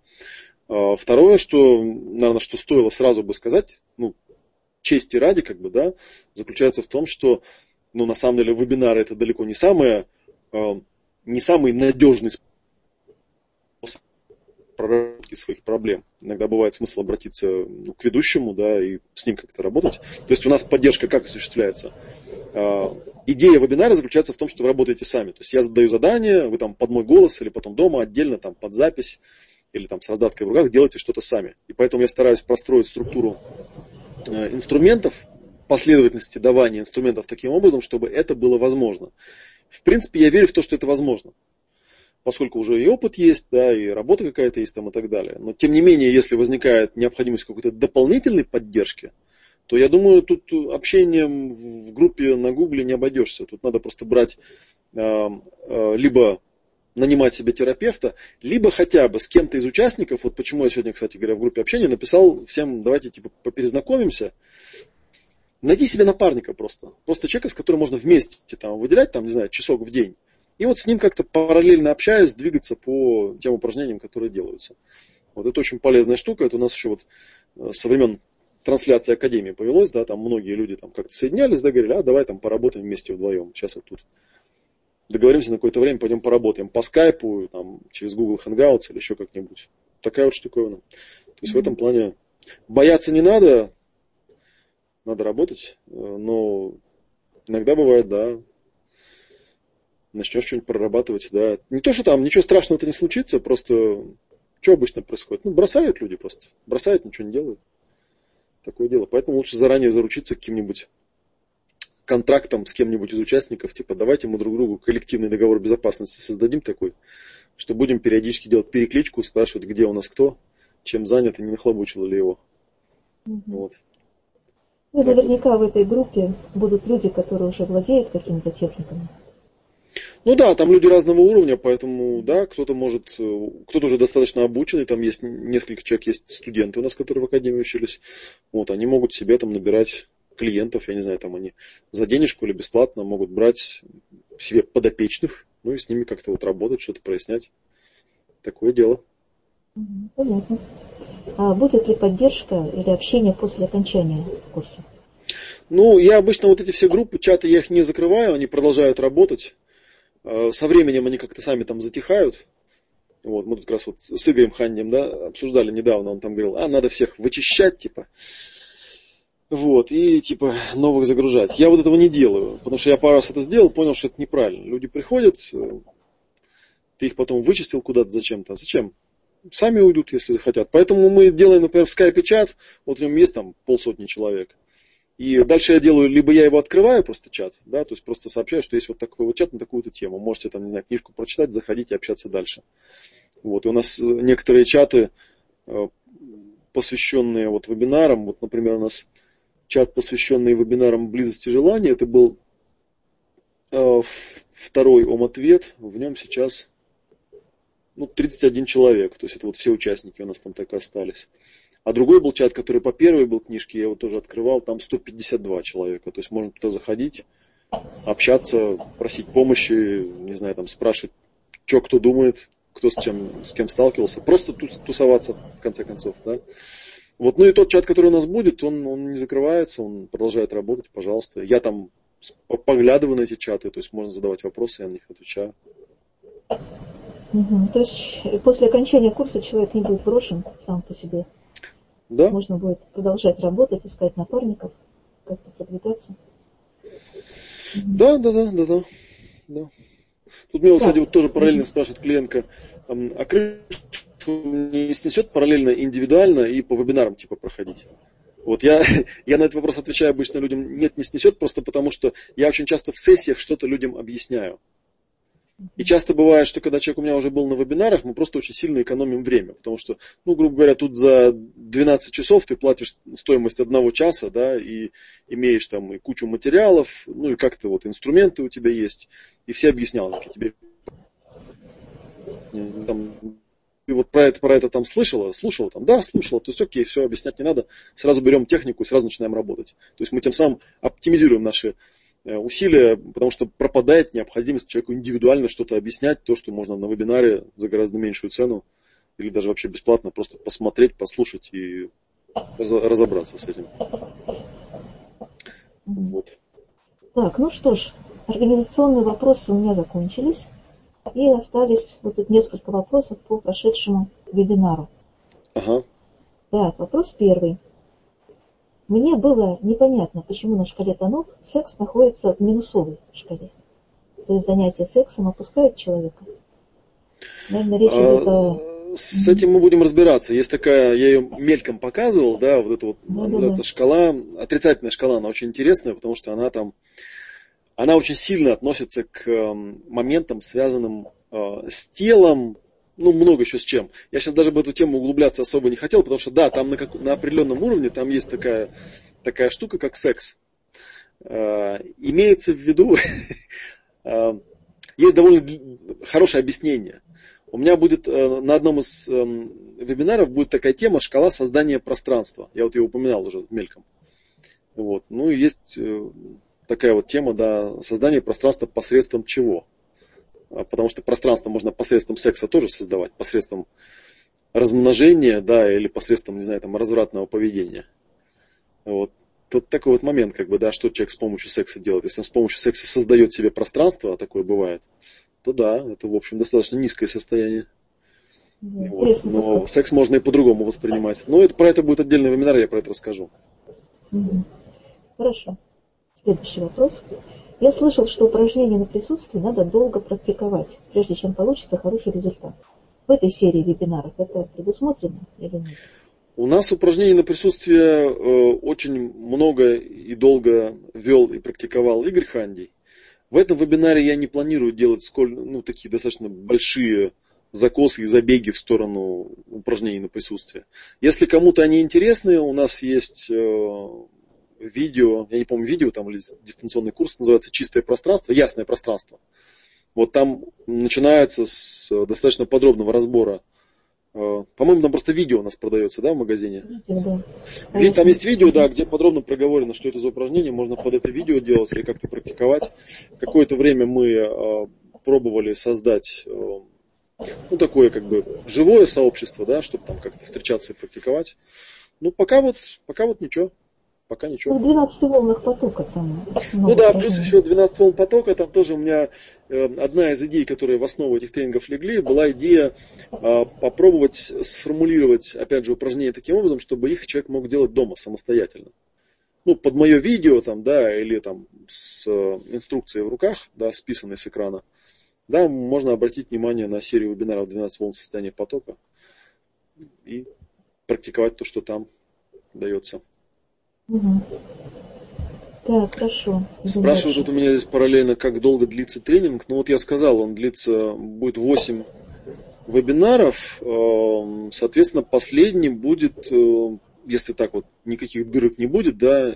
А второе, что, наверное, что стоило сразу бы сказать, ну, чести ради, как бы, да, заключается в том, что, ну, на самом деле, вебинары это далеко не самое не самый надежный способ проработки своих проблем. Иногда бывает смысл обратиться ну, к ведущему, да, и с ним как-то работать. То есть у нас поддержка как осуществляется? Э, идея вебинара заключается в том, что вы работаете сами. То есть я задаю задание, вы там под мой голос или потом дома отдельно там под запись или там с раздаткой в руках делаете что-то сами. И поэтому я стараюсь простроить структуру э, инструментов, последовательности давания инструментов таким образом, чтобы это было возможно. В принципе, я верю в то, что это возможно. Поскольку уже и опыт есть, да, и работа какая-то есть там и так далее. Но тем не менее, если возникает необходимость какой-то дополнительной поддержки, то я думаю, тут общением в группе на Гугле не обойдешься. Тут надо просто брать э, э, либо нанимать себе терапевта, либо хотя бы с кем-то из участников, вот почему я сегодня, кстати говоря, в группе общения написал всем, давайте типа поперезнакомимся, Найди себе напарника просто. Просто человека, с которым можно вместе там, выделять, там, не знаю, часок в день. И вот с ним как-то параллельно общаясь, двигаться по тем упражнениям, которые делаются. Вот это очень полезная штука. Это у нас еще вот э, со времен трансляции Академии повелось, да, там многие люди там как-то соединялись, да, говорили, а давай там поработаем вместе вдвоем. Сейчас вот тут договоримся на какое-то время, пойдем поработаем по скайпу, там, через Google Hangouts или еще как-нибудь. Такая вот штуковина. То есть mm-hmm. в этом плане бояться не надо, надо работать, э, но иногда бывает, да, начнешь что-нибудь прорабатывать, да. Не то, что там ничего страшного-то не случится, просто что обычно происходит? Ну, бросают люди просто. Бросают, ничего не делают. Такое дело. Поэтому лучше заранее заручиться каким-нибудь контрактом с кем-нибудь из участников, типа давайте мы друг другу коллективный договор безопасности создадим такой, что будем периодически делать перекличку, спрашивать, где у нас кто, чем занят и не нахлобучило ли его. Угу. Вот. Ну, наверняка в этой группе будут люди, которые уже владеют какими-то техниками. Ну да, там люди разного уровня, поэтому да, кто-то может, э, кто-то уже достаточно обученный, там есть несколько человек, есть студенты у нас, которые в академии учились, вот, они могут себе там набирать клиентов, я не знаю, там они за денежку или бесплатно могут брать себе подопечных, ну и с ними как-то вот работать, что-то прояснять. Такое дело. Понятно. А будет ли поддержка или общение после окончания курса? Ну, я обычно вот эти все группы, чаты, я их не закрываю, они продолжают работать. А, со временем они как-то сами там затихают. Вот, мы тут как раз вот с Игорем Хандем, да, обсуждали недавно, он там говорил, а, надо всех вычищать, типа. Вот, и типа новых загружать. Я вот этого не делаю, потому что я пару раз это сделал, понял, что это неправильно. Люди приходят, э, ты их потом вычистил куда-то зачем-то. Зачем? Сами уйдут, если захотят. Поэтому мы делаем, например, в скайпе чат, вот в нем есть там полсотни человек. И дальше я делаю, либо я его открываю просто чат, да, то есть просто сообщаю, что есть вот такой вот чат на такую-то тему. Можете там, не знаю, книжку прочитать, заходить и общаться дальше. Вот, и у нас некоторые чаты, э, посвященные вот вебинарам, вот, например, у нас чат, посвященный вебинарам близости желания. Это был э, второй ом-ответ. В нем сейчас ну, 31 человек. То есть это вот все участники у нас там так и остались. А другой был чат, который по первой был книжке, я его тоже открывал, там 152 человека. То есть можно туда заходить, общаться, просить помощи, не знаю, там спрашивать, что кто думает, кто с, чем, с кем сталкивался. Просто тусоваться, в конце концов. Да? Вот, ну и тот чат, который у нас будет, он, он не закрывается, он продолжает работать, пожалуйста. Я там поглядываю на эти чаты, то есть можно задавать вопросы, я на них отвечаю. Угу. То есть после окончания курса человек не будет брошен сам по себе. Да. Можно будет продолжать работать, искать напарников, как-то продвигаться. Да, да, да, да, да. да. Тут меня, кстати, вот тоже параллельно спрашивает клиентка, а крышу не снесет параллельно индивидуально и по вебинарам типа проходить? Вот я, я на этот вопрос отвечаю обычно людям, нет, не снесет, просто потому что я очень часто в сессиях что-то людям объясняю. И часто бывает, что когда человек у меня уже был на вебинарах, мы просто очень сильно экономим время. Потому что, ну, грубо говоря, тут за 12 часов ты платишь стоимость одного часа, да, и имеешь там и кучу материалов, ну и как-то вот инструменты у тебя есть. И все объяснялки тебе. Там, и вот про это, про это там слышала, слушала, там, да, слушала, то есть окей, все объяснять не надо, сразу берем технику и сразу начинаем работать. То есть мы тем самым оптимизируем наши усилия, потому что пропадает необходимость человеку индивидуально что-то объяснять, то, что можно на вебинаре за гораздо меньшую цену или даже вообще бесплатно просто посмотреть, послушать и разобраться с этим. Вот. Так, ну что ж, организационные вопросы у меня закончились. И остались вот тут несколько вопросов по прошедшему вебинару. Ага. Так, вопрос первый. Мне было непонятно, почему на шкале тонов секс находится в минусовой шкале. То есть занятие сексом опускает человека. Наверное, речь идет о... С этим мы будем разбираться. Есть такая, я ее мельком показывал, да, вот эта вот да, называется да, да. шкала, отрицательная шкала, она очень интересная, потому что она там, она очень сильно относится к эм, моментам, связанным э, с телом, ну, много еще с чем. Я сейчас даже в эту тему углубляться особо не хотел, потому что, да, там на, как, на определенном уровне там есть такая, такая штука, как секс. Э, имеется в виду, э, есть довольно хорошее объяснение. У меня будет э, на одном из э, вебинаров будет такая тема шкала создания пространства. Я вот ее упоминал уже мельком. Вот. Ну и есть э, такая вот тема, да, создание пространства посредством чего. А, потому что пространство можно посредством секса тоже создавать, посредством размножения, да, или посредством, не знаю, там, развратного поведения. Вот. Тут такой вот момент, как бы, да, что человек с помощью секса делает. Если он с помощью секса создает себе пространство, а такое бывает, то да, это, в общем, достаточно низкое состояние. вот. Но секс можно и по-другому воспринимать. Но это, про это будет отдельный вебинар, я про это расскажу. Хорошо. Следующий вопрос. Я слышал, что упражнения на присутствие надо долго практиковать, прежде чем получится хороший результат. В этой серии вебинаров это предусмотрено или нет? У нас упражнений на присутствие э, очень много и долго вел и практиковал Игорь Хандий. В этом вебинаре я не планирую делать сколь, ну, такие достаточно большие закосы и забеги в сторону упражнений на присутствие. Если кому-то они интересны, у нас есть э, видео, я не помню, видео там или дистанционный курс называется «Чистое пространство», «Ясное пространство». Вот там начинается с достаточно подробного разбора Э, по-моему, там просто видео у нас продается, да, в магазине? Видео, да. Ведь там есть видео, да, где подробно проговорено, что это за упражнение, можно под это видео делать или как-то практиковать. Какое-то время мы э, пробовали создать э, ну, такое как бы живое сообщество, да, чтобы там как-то встречаться и практиковать. Ну, пока вот, пока вот ничего. Пока ничего. Ну, в 12 волнах потока там. Ну да, плюс еще 12 волн потока, там тоже у меня э, одна из идей, которые в основу этих тренингов легли, была идея э, попробовать сформулировать, опять же, упражнения таким образом, чтобы их человек мог делать дома самостоятельно. Ну, под мое видео там, да, или там с э, инструкцией в руках, да, списанной с экрана, да, можно обратить внимание на серию вебинаров 12 волн состояния потока и практиковать то, что там дается. Угу. Так, хорошо. Спрашивают тут у меня здесь параллельно, как долго длится тренинг. Ну вот я сказал, он длится, будет 8 вебинаров. Эм, соответственно, последний будет, э, если так вот никаких дырок не будет, да,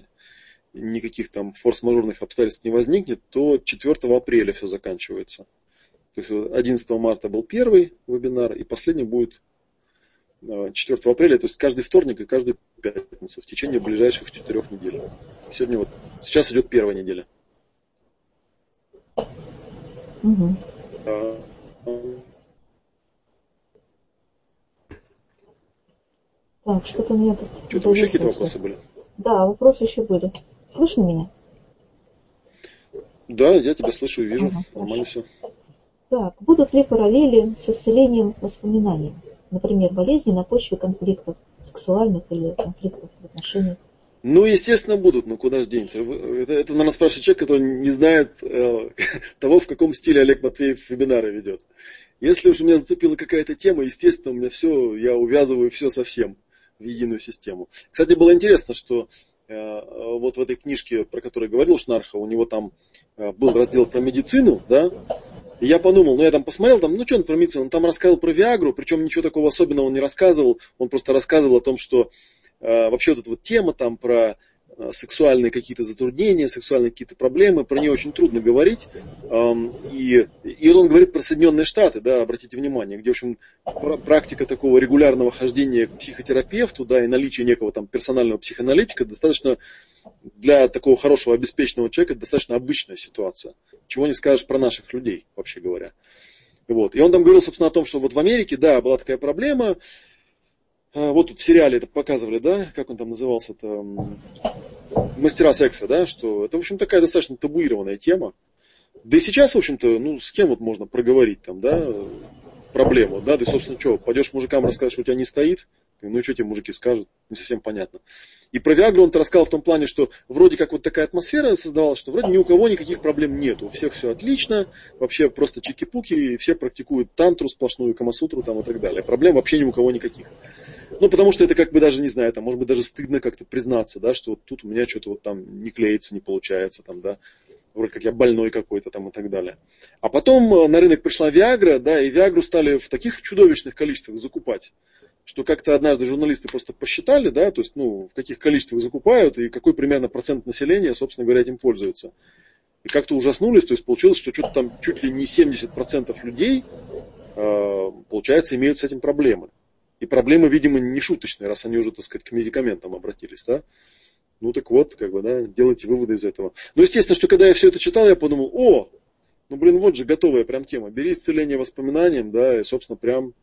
никаких там форс-мажорных обстоятельств не возникнет, то 4 апреля все заканчивается. То есть 11 марта был первый вебинар, и последний будет 4 э, апреля, то есть каждый вторник и каждую пятницу в течение ближайших четырех недель. Сегодня вот, сейчас идет первая неделя. Угу. Так, что-то у меня тут... Что-то вообще какие-то вопросы были? Да, вопросы еще были. Слышно меня? Да, я тебя слышу и вижу. Ага, Нормально все. Так, будут ли параллели с исцелением воспоминаний? Например, болезни на почве конфликтов сексуальных или конфликтов в отношениях? Ну, естественно, будут, но куда же денется? Это, это наверное, спрашивает человек, который не знает э, того, в каком стиле Олег Матвеев вебинары ведет. Если уж меня зацепила какая-то тема, естественно, у меня все, я увязываю все совсем в единую систему. Кстати, было интересно, что э, вот в этой книжке, про которую говорил Шнарха, у него там э, был раздел про медицину, да, и я подумал, ну я там посмотрел, там, ну что он про медицину, он там рассказывал про Виагру, причем ничего такого особенного он не рассказывал, он просто рассказывал о том, что э, вообще вот эта вот тема там про э, сексуальные какие-то затруднения, сексуальные какие-то проблемы, про нее очень трудно говорить. И, и он говорит про Соединенные Штаты, да, обратите внимание, где, в общем, практика такого регулярного хождения к психотерапевту, да, и наличие некого там персонального психоаналитика достаточно для такого хорошего обеспеченного человека достаточно обычная ситуация. Чего не скажешь про наших людей, вообще говоря. Вот. И он там говорил, собственно, о том, что вот в Америке, да, была такая проблема. А, вот тут в сериале это показывали, да, как он там назывался, это мастера секса, да, что это, в общем, такая достаточно табуированная тема. Да и сейчас, в общем-то, ну, с кем вот можно проговорить там, да, проблему, да, ты, собственно, что, пойдешь мужикам рассказать, что у тебя не стоит, ну, что тебе мужики скажут, не совсем понятно. И про Виагру он рассказал в том плане, что вроде как вот такая атмосфера создавалась, что вроде ни у кого никаких проблем нет. У всех все отлично, вообще просто чики-пуки, и все практикуют тантру сплошную, камасутру там и так далее. Проблем вообще ни у кого никаких. Ну, потому что это как бы даже, не знаю, там, может быть, даже стыдно как-то признаться, да, что вот тут у меня что-то вот там не клеится, не получается, там, да, вроде как я больной какой-то там и так далее. А потом э, на рынок пришла Виагра, да, и Виагру стали в таких чудовищных количествах закупать что как-то однажды журналисты просто посчитали, да, то есть, ну, в каких количествах закупают и какой примерно процент населения, собственно говоря, этим пользуется. И как-то ужаснулись, то есть получилось, что что-то там чуть ли не 70% людей, э, получается, имеют с этим проблемы. И проблемы, видимо, не шуточные, раз они уже, так сказать, к медикаментам обратились, да. Ну так вот, как бы, да, делайте выводы из этого. Но естественно, что когда я все это читал, я подумал, о, ну блин, вот же готовая прям тема. Бери исцеление воспоминанием, да, и, собственно, прям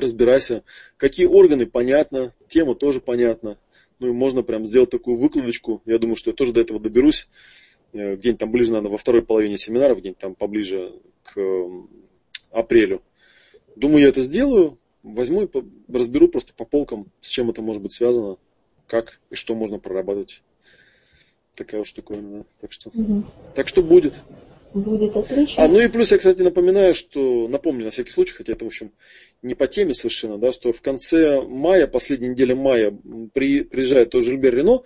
разбирайся. Какие органы, понятно, тема тоже понятна. Ну и можно прям сделать такую выкладочку. Я думаю, что я тоже до этого доберусь. Э, где-нибудь там ближе, наверное, во второй половине семинаров, где-нибудь там поближе к апрелю. Думаю, я это сделаю. Возьму и разберу просто по полкам, с чем это может быть связано, как и что можно прорабатывать. Такая уж штуковина, да. Так что, угу. так что будет будет отлично. А, ну и плюс я, кстати, напоминаю, что, напомню на всякий случай, хотя это, в общем, не по теме совершенно, да, что в конце мая, последней недели мая, при, приезжает тоже Жильбер Рено,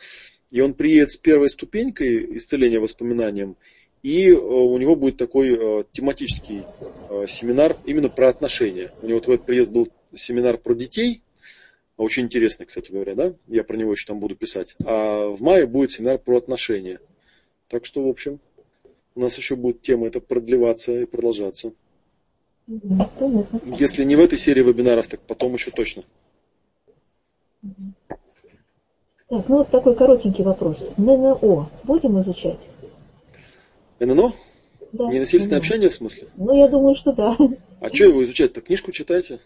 и он приедет с первой ступенькой исцеления воспоминанием, и э, у него будет такой э, тематический э, семинар именно про отношения. У него вот в этот приезд был семинар про детей, очень интересный, кстати говоря, да? Я про него еще там буду писать. А в мае будет семинар про отношения. Так что, в общем, у нас еще будет тема это продлеваться и продолжаться. Если не в этой серии вебинаров, так потом еще точно. Так, ну вот такой коротенький вопрос. ННО будем изучать? ННО? Да. Ненасильственное ННО. общение в смысле? Ну, я думаю, что да. А что его изучать-то? Книжку читайте.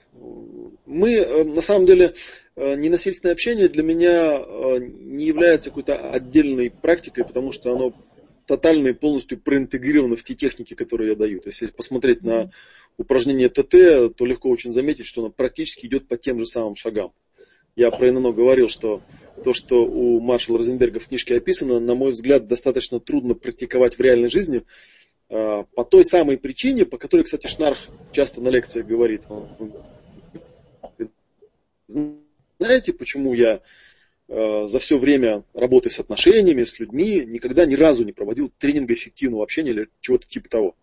Мы, э, на самом деле, э, ненасильственное общение для меня э, не является какой-то отдельной практикой, потому что оно тотально и полностью проинтегрировано в те техники, которые я даю. То есть, если посмотреть на упражнение ТТ, то легко очень заметить, что оно практически идет по тем же самым шагам. Я про ННО говорил, что то, что у маршала Розенберга в книжке описано, на мой взгляд, достаточно трудно практиковать в реальной жизни, а, по той самой причине, по которой, кстати, Шнарх часто на лекциях говорит. Знаете, почему я за все время работы с отношениями, с людьми, никогда ни разу не проводил тренинга эффективного общения или чего-то типа того?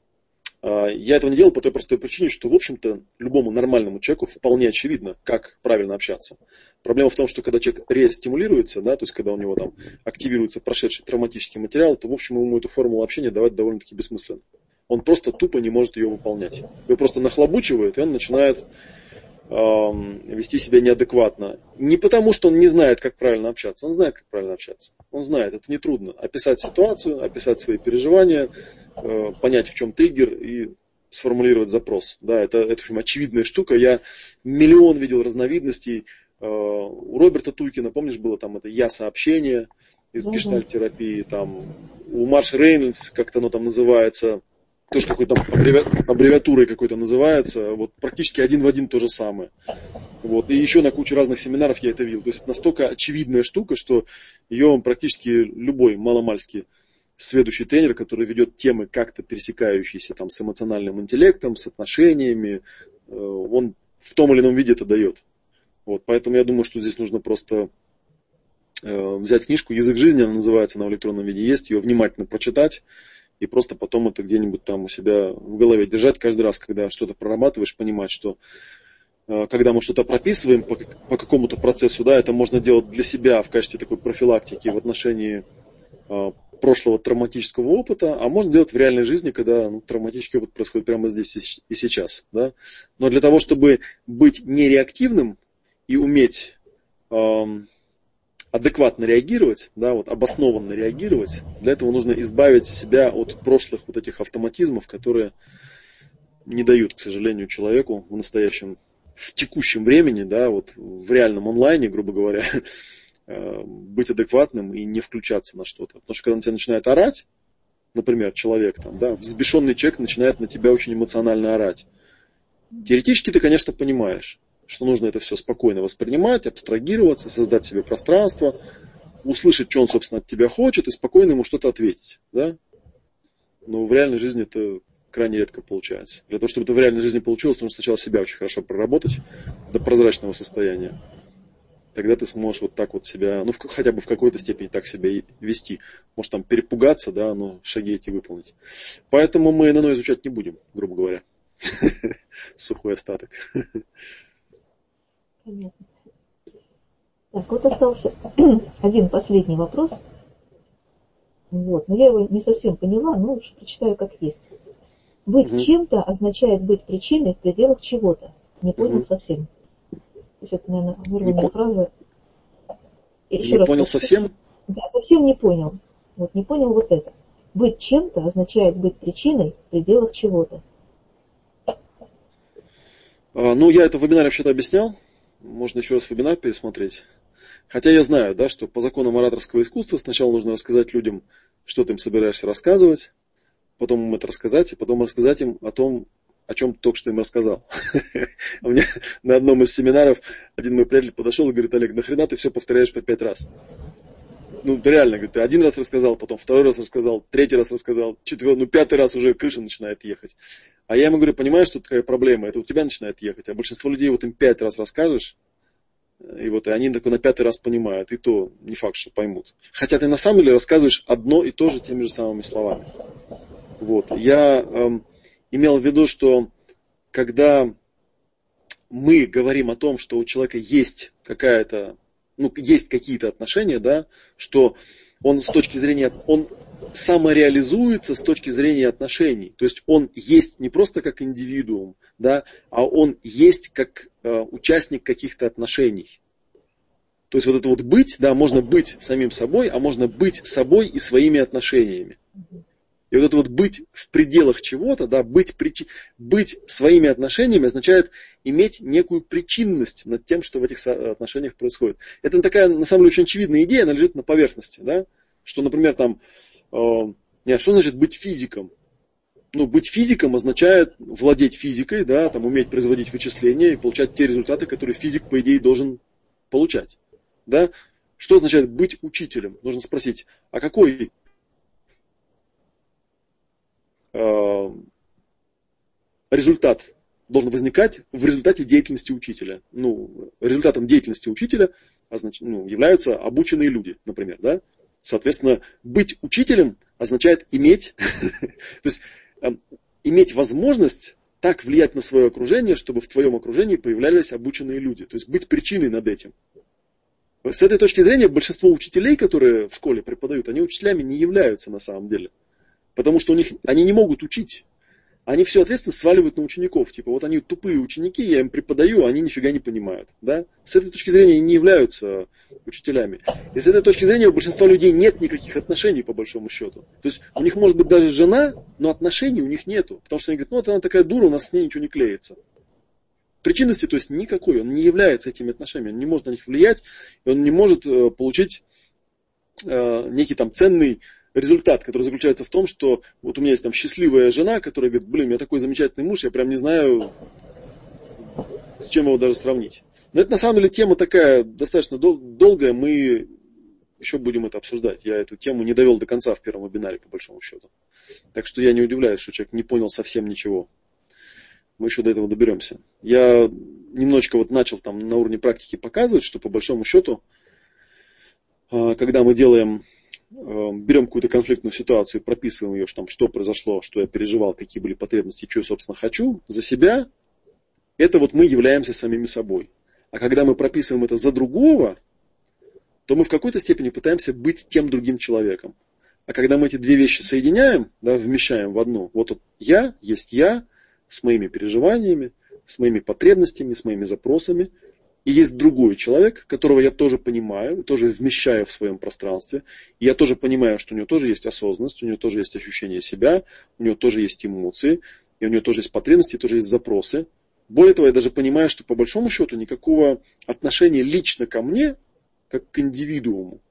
А, я этого не делал по той простой причине, что, в общем-то, любому нормальному человеку вполне очевидно, как правильно общаться. Проблема в том, что когда человек рестимулируется, да, то есть когда у него там активируется прошедший травматический материал, то, в общем, ему эту формулу общения давать довольно-таки бессмысленно. Он просто тупо не может ее выполнять. Его просто нахлобучивает, и он начинает вести себя неадекватно. Не потому, что он не знает, как правильно общаться. Он знает, как правильно общаться. Он знает, это нетрудно. Описать ситуацию, описать свои переживания, э, понять, в чем триггер и сформулировать запрос. Да, это, это в общем, очевидная штука. Я миллион видел разновидностей. Э, у Роберта Туйкина, помнишь, было там это «я-сообщение» из гештальтерапии. Там, у Марш Рейнольдс, как-то оно там называется – тоже какой-то аббревиатурой какой-то называется, вот практически один в один то же самое. Вот. И еще на куче разных семинаров я это видел. То есть это настолько очевидная штука, что ее практически любой маломальский следующий тренер, который ведет темы как-то пересекающиеся там, с эмоциональным интеллектом, с отношениями, э, он в том или ином виде это дает. Вот, поэтому я думаю, что здесь нужно просто э, взять книжку «Язык жизни», она называется, на электронном виде есть, ее внимательно прочитать, и просто потом это где-нибудь там у себя в голове держать каждый раз, когда что-то прорабатываешь, понимать, что э, когда мы что-то прописываем по, по какому-то процессу, да, это можно делать для себя в качестве такой профилактики в отношении э, прошлого травматического опыта, а можно делать в реальной жизни, когда ну, травматический опыт происходит прямо здесь и сейчас. Да? Но для того, чтобы быть нереактивным и уметь эм, адекватно реагировать, да, вот обоснованно реагировать, для этого нужно избавить себя от прошлых вот этих автоматизмов, которые не дают, к сожалению, человеку в настоящем, в текущем времени, да, вот в реальном онлайне, грубо говоря, э, быть адекватным и не включаться на что-то. Потому что когда на тебя начинает орать, например, человек там, да, взбешенный человек начинает на тебя очень эмоционально орать. Теоретически ты, конечно, понимаешь, что нужно это все спокойно воспринимать, абстрагироваться, создать себе пространство, услышать, что он, собственно, от тебя хочет, и спокойно ему что-то ответить. Да? Но в реальной жизни это крайне редко получается. Для того, чтобы это в реальной жизни получилось, нужно сначала себя очень хорошо проработать до прозрачного состояния. Тогда ты сможешь вот так вот себя, ну, в, хотя бы в какой-то степени так себя вести. Может там перепугаться, да, но шаги эти выполнить. Поэтому мы ННО изучать не будем, грубо говоря. Сухой остаток. Понятно. Так, вот остался один последний вопрос. Вот, но я его не совсем поняла, но лучше прочитаю как есть. Быть угу. чем-то означает быть причиной в пределах чего-то. Не понял угу. совсем. То есть это, наверное, вырванная фраза. Еще не раз понял прочитаю. совсем? Да, совсем не понял. Вот не понял вот это. Быть чем-то означает быть причиной в пределах чего-то. А, ну, я это в вебинаре вообще-то объяснял. Можно еще раз вебинар пересмотреть. Хотя я знаю, да, что по законам ораторского искусства сначала нужно рассказать людям, что ты им собираешься рассказывать, потом им это рассказать, и потом рассказать им о том, о чем только что им рассказал. У меня на одном из семинаров один мой приятель подошел и говорит, Олег, нахрена ты все повторяешь по пять раз? Ну, реально, говорит, ты один раз рассказал, потом второй раз рассказал, третий раз рассказал, четвертый, ну, пятый раз уже крыша начинает ехать. А я ему говорю, понимаешь, что такая проблема? Это у тебя начинает ехать. А большинство людей вот им пять раз расскажешь, И вот и они такой на пятый раз понимают, и то не факт, что поймут. Хотя ты на самом деле рассказываешь одно и то же теми же самыми словами. Вот. Я эм, имел в виду, что когда мы говорим о том, что у человека есть какая-то, ну, есть какие-то отношения, да, что он с точки зрения, он самореализуется с точки зрения отношений. То есть он есть не просто как индивидуум, да, а он есть как э, участник каких-то отношений. То есть вот это вот быть, да, можно быть самим собой, а можно быть собой и своими отношениями. И вот это вот быть в пределах чего-то, да, быть, причи... быть своими отношениями означает иметь некую причинность над тем, что в этих отношениях происходит. Это такая, на самом деле, очень очевидная идея, она лежит на поверхности, да, что, например, там, э, нет, что значит быть физиком? Ну, быть физиком означает владеть физикой, да, там, уметь производить вычисления и получать те результаты, которые физик, по идее, должен получать. Да? Что означает быть учителем? Нужно спросить, а какой результат должен возникать в результате деятельности учителя? Ну, результатом деятельности учителя ну, являются обученные люди, например, да? Соответственно, быть учителем означает иметь, то есть эм, иметь возможность так влиять на свое окружение, чтобы в твоем окружении появлялись обученные люди. То есть быть причиной над этим. С этой точки зрения большинство учителей, которые в школе преподают, они учителями не являются на самом деле. Потому что у них, они не могут учить они всю ответственность сваливают на учеников. Типа, вот они тупые ученики, я им преподаю, они нифига не понимают. Да? С этой точки зрения они не являются учителями. И с этой точки зрения у большинства людей нет никаких отношений, по большому счету. То есть у них может быть даже жена, но отношений у них нету. Потому что они говорят, ну вот она такая дура, у нас с ней ничего не клеится. Причинности, то есть никакой, он не является этими отношениями, он не может на них влиять, и он не может э, получить э, некий там ценный результат, который заключается в том, что вот у меня есть там счастливая жена, которая говорит, блин, у меня такой замечательный муж, я прям не знаю, с чем его даже сравнить. Но это на самом деле тема такая достаточно дол- долгая, мы еще будем это обсуждать. Я эту тему не довел до конца в первом вебинаре, по большому счету. Так что я не удивляюсь, что человек не понял совсем ничего. Мы еще до этого доберемся. Я немножечко вот начал там на уровне практики показывать, что по большому счету, а, когда мы делаем берем какую-то конфликтную ситуацию прописываем ее, что, там, что произошло, что я переживал, какие были потребности, что я, собственно, хочу, за себя, это вот мы являемся самими собой. А когда мы прописываем это за другого, то мы в какой-то степени пытаемся быть тем другим человеком. А когда мы эти две вещи соединяем, да, вмещаем в одну, вот, вот я есть я с моими переживаниями, с моими потребностями, с моими запросами – и есть другой человек, которого я тоже понимаю, тоже вмещаю в своем пространстве. И я тоже понимаю, что у него тоже есть осознанность, у него тоже есть ощущение себя, у него тоже есть эмоции, и у него тоже есть потребности, тоже есть запросы. Более того, я даже понимаю, что по большому счету никакого отношения лично ко мне, как к индивидууму,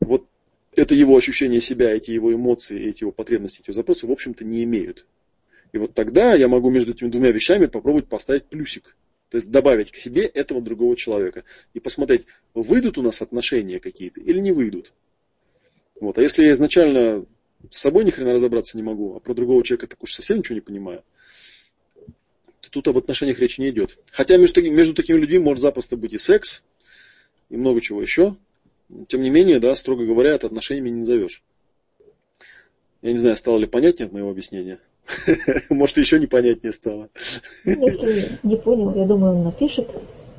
вот это его ощущение себя, эти его эмоции, эти его потребности, эти его запросы, в общем-то, не имеют. И вот тогда я могу между этими двумя вещами попробовать поставить плюсик. То есть добавить к себе этого другого человека. И посмотреть, выйдут у нас отношения какие-то или не выйдут. Вот. А если я изначально с собой ни хрена разобраться не могу, а про другого человека так уж совсем ничего не понимаю, то тут об отношениях речи не идет. Хотя между, между такими людьми может запросто быть и секс, и много чего еще. Тем не менее, да, строго говоря, это отношениями не назовешь. Я не знаю, стало ли понятнее от моего объяснения. Может, еще непонятнее стало. Если не понял, я думаю, он напишет.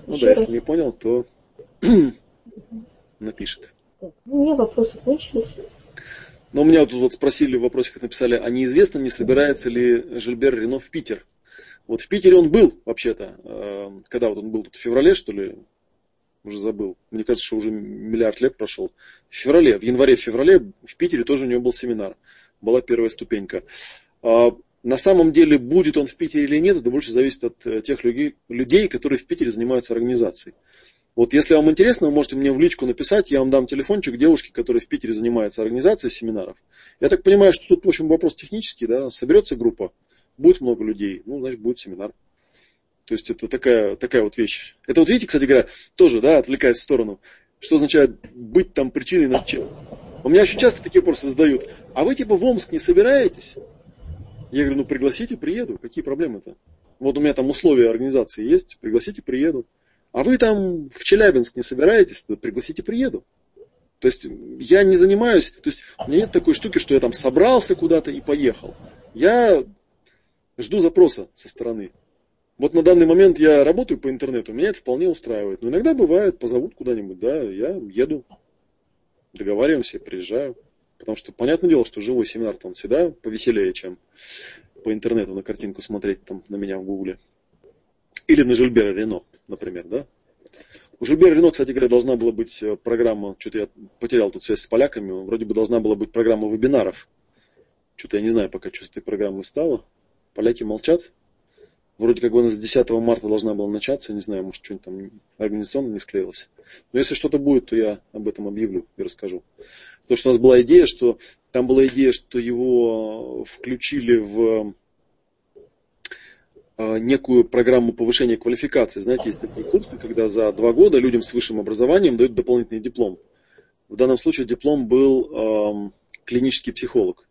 Ну да, раз. если не понял, то напишет. Так, ну, у меня вопросы кончились. Но у меня тут вот спросили в вопросиках, написали, а неизвестно, не собирается ли Жильбер Рено в Питер? Вот в Питере он был, вообще-то. Э, когда вот он был тут, в феврале, что ли? Уже забыл. Мне кажется, что уже миллиард лет прошел. В феврале, в январе-феврале в Питере тоже у него был семинар. Была первая ступенька. А, на самом деле, будет он в Питере или нет, это больше зависит от э, тех людей, которые в Питере занимаются организацией. Вот если вам интересно, вы можете мне в личку написать, я вам дам телефончик девушки, которая в Питере занимается организацией семинаров. Я так понимаю, что тут, в общем, вопрос технический, да, соберется группа, будет много людей, ну, значит, будет семинар. То есть это такая, такая вот вещь. Это вот видите, кстати говоря, тоже, да, отвлекаясь в сторону, что означает быть там причиной над чем. У меня очень часто такие вопросы задают. А вы типа в Омск не собираетесь? Я говорю, ну пригласите, приеду. Какие проблемы-то? Вот у меня там условия организации есть, пригласите, приеду. А вы там в Челябинск не собираетесь, то пригласите, приеду. То есть я не занимаюсь, то есть у меня нет такой штуки, что я там собрался куда-то и поехал. Я жду запроса со стороны. Вот на данный момент я работаю по интернету, меня это вполне устраивает. Но иногда бывает, позовут куда-нибудь, да, я еду, договариваемся, приезжаю. Потому что понятное дело, что живой семинар там всегда повеселее, чем по интернету на картинку смотреть там на меня в гугле. Или на Жильбера Рено, например, да. У Жильбера Рено, кстати говоря, должна была быть э, программа, что-то я потерял тут связь с поляками, вроде бы должна была быть программа вебинаров. Что-то я не знаю пока, что с этой программой стало. Поляки молчат. Вроде как бы у нас с 10 марта должна была начаться, не знаю, может что-нибудь там организационно не склеилось. Но если что-то будет, то я об этом объявлю и расскажу. Потому что у нас была идея, что там была идея, что его включили в а, некую программу повышения квалификации. Знаете, есть такие курсы, когда за два года людям с высшим образованием дают дополнительный диплом. В данном случае диплом был эм, клинический психолог.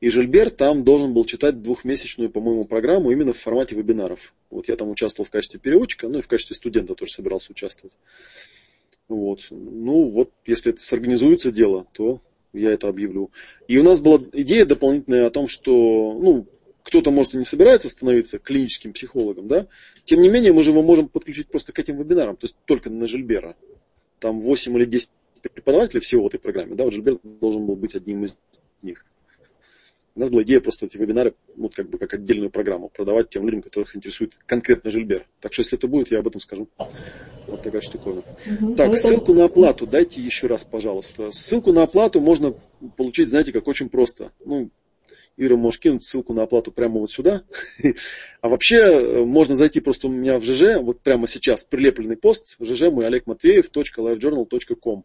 И Жильбер там должен был читать двухмесячную, по-моему, программу именно в формате вебинаров. Вот я там участвовал в качестве переводчика, ну и в качестве студента тоже собирался участвовать. Вот. Ну вот, если это сорганизуется дело, то я это объявлю. И у нас была идея дополнительная о том, что ну, кто-то, может, и не собирается становиться клиническим психологом, да? Тем не менее, мы же его можем подключить просто к этим вебинарам, то есть только на Жильбера. Там 8 или 10 преподавателей всего в этой программе, да, вот Жильбер должен был быть одним из них. У нас была идея просто эти вебинары, вот как бы как отдельную программу продавать тем людям, которых интересует конкретно Жильбер. Так что если это будет, я об этом скажу. Вот такая штуковина. Угу. Так, ссылку на оплату дайте еще раз, пожалуйста. Ссылку на оплату можно получить, знаете, как очень просто. Ну, Ира, можешь кинуть ссылку на оплату прямо вот сюда. А вообще э, можно зайти просто у меня в ЖЖ, вот прямо сейчас прилепленный пост, в ЖЖ мой Олег Матвеев, .lifejournal.com.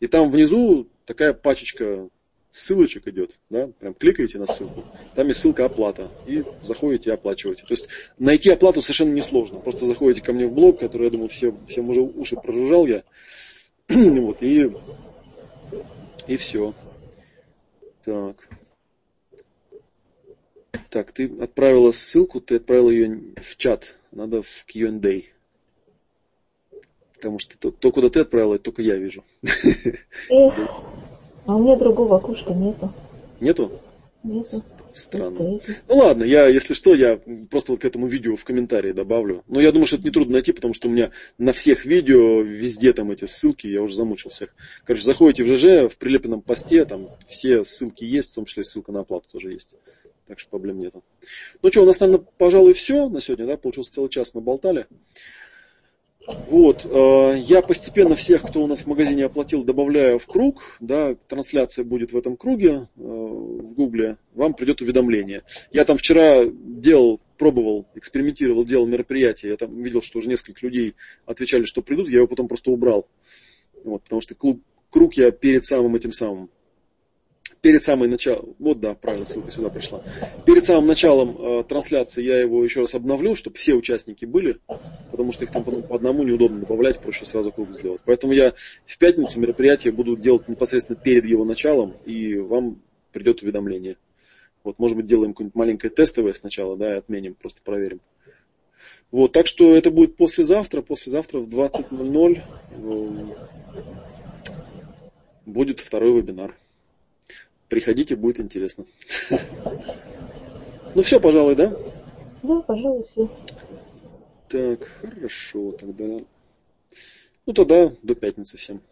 И там внизу такая пачечка ссылочек идет, да, прям кликаете на ссылку, там есть ссылка оплата, и заходите и оплачиваете. То есть найти оплату совершенно несложно, просто заходите ко мне в блог, который, я думаю, все, всем уже уши прожужжал я, вот, и, и все. Так. Так, ты отправила ссылку, ты отправила ее в чат, надо в Q&A. Потому что то, то, куда ты отправила, только я вижу. А у меня другого окошка нету. Нету? Нету. Странно. Ну ладно, я, если что, я просто вот к этому видео в комментарии добавлю. Но я думаю, что это нетрудно найти, потому что у меня на всех видео везде там эти ссылки, я уже замучил всех. Короче, заходите в ЖЖ, в прилепленном посте, там все ссылки есть, в том числе ссылка на оплату тоже есть. Так что проблем нету. Ну что, у нас, наверное, пожалуй, все на сегодня, да? Получился целый час мы болтали. Вот, э, я постепенно всех, кто у нас в магазине оплатил, добавляю в круг, да, трансляция будет в этом круге, э, в гугле, вам придет уведомление. Я там вчера делал, пробовал, экспериментировал, делал мероприятие, я там видел, что уже несколько людей отвечали, что придут, я его потом просто убрал. Вот, потому что клуб, круг я перед самым этим самым перед самым началом, вот да, правильно, ссылка сюда пришла. Перед самым началом э, трансляции я его еще раз обновлю, чтобы все участники были, потому что их там по, по одному неудобно добавлять, проще сразу круг сделать. Поэтому я в пятницу мероприятие буду делать непосредственно перед его началом, и вам придет уведомление. Вот, может быть, делаем какое-нибудь маленькое тестовое сначала, да, и отменим, просто проверим. Вот, так что это будет послезавтра, послезавтра в 20.00 э, будет второй вебинар. Приходите, будет интересно. Ну все, пожалуй, да? Да, пожалуй, все. Так, хорошо, тогда. Ну тогда до пятницы всем.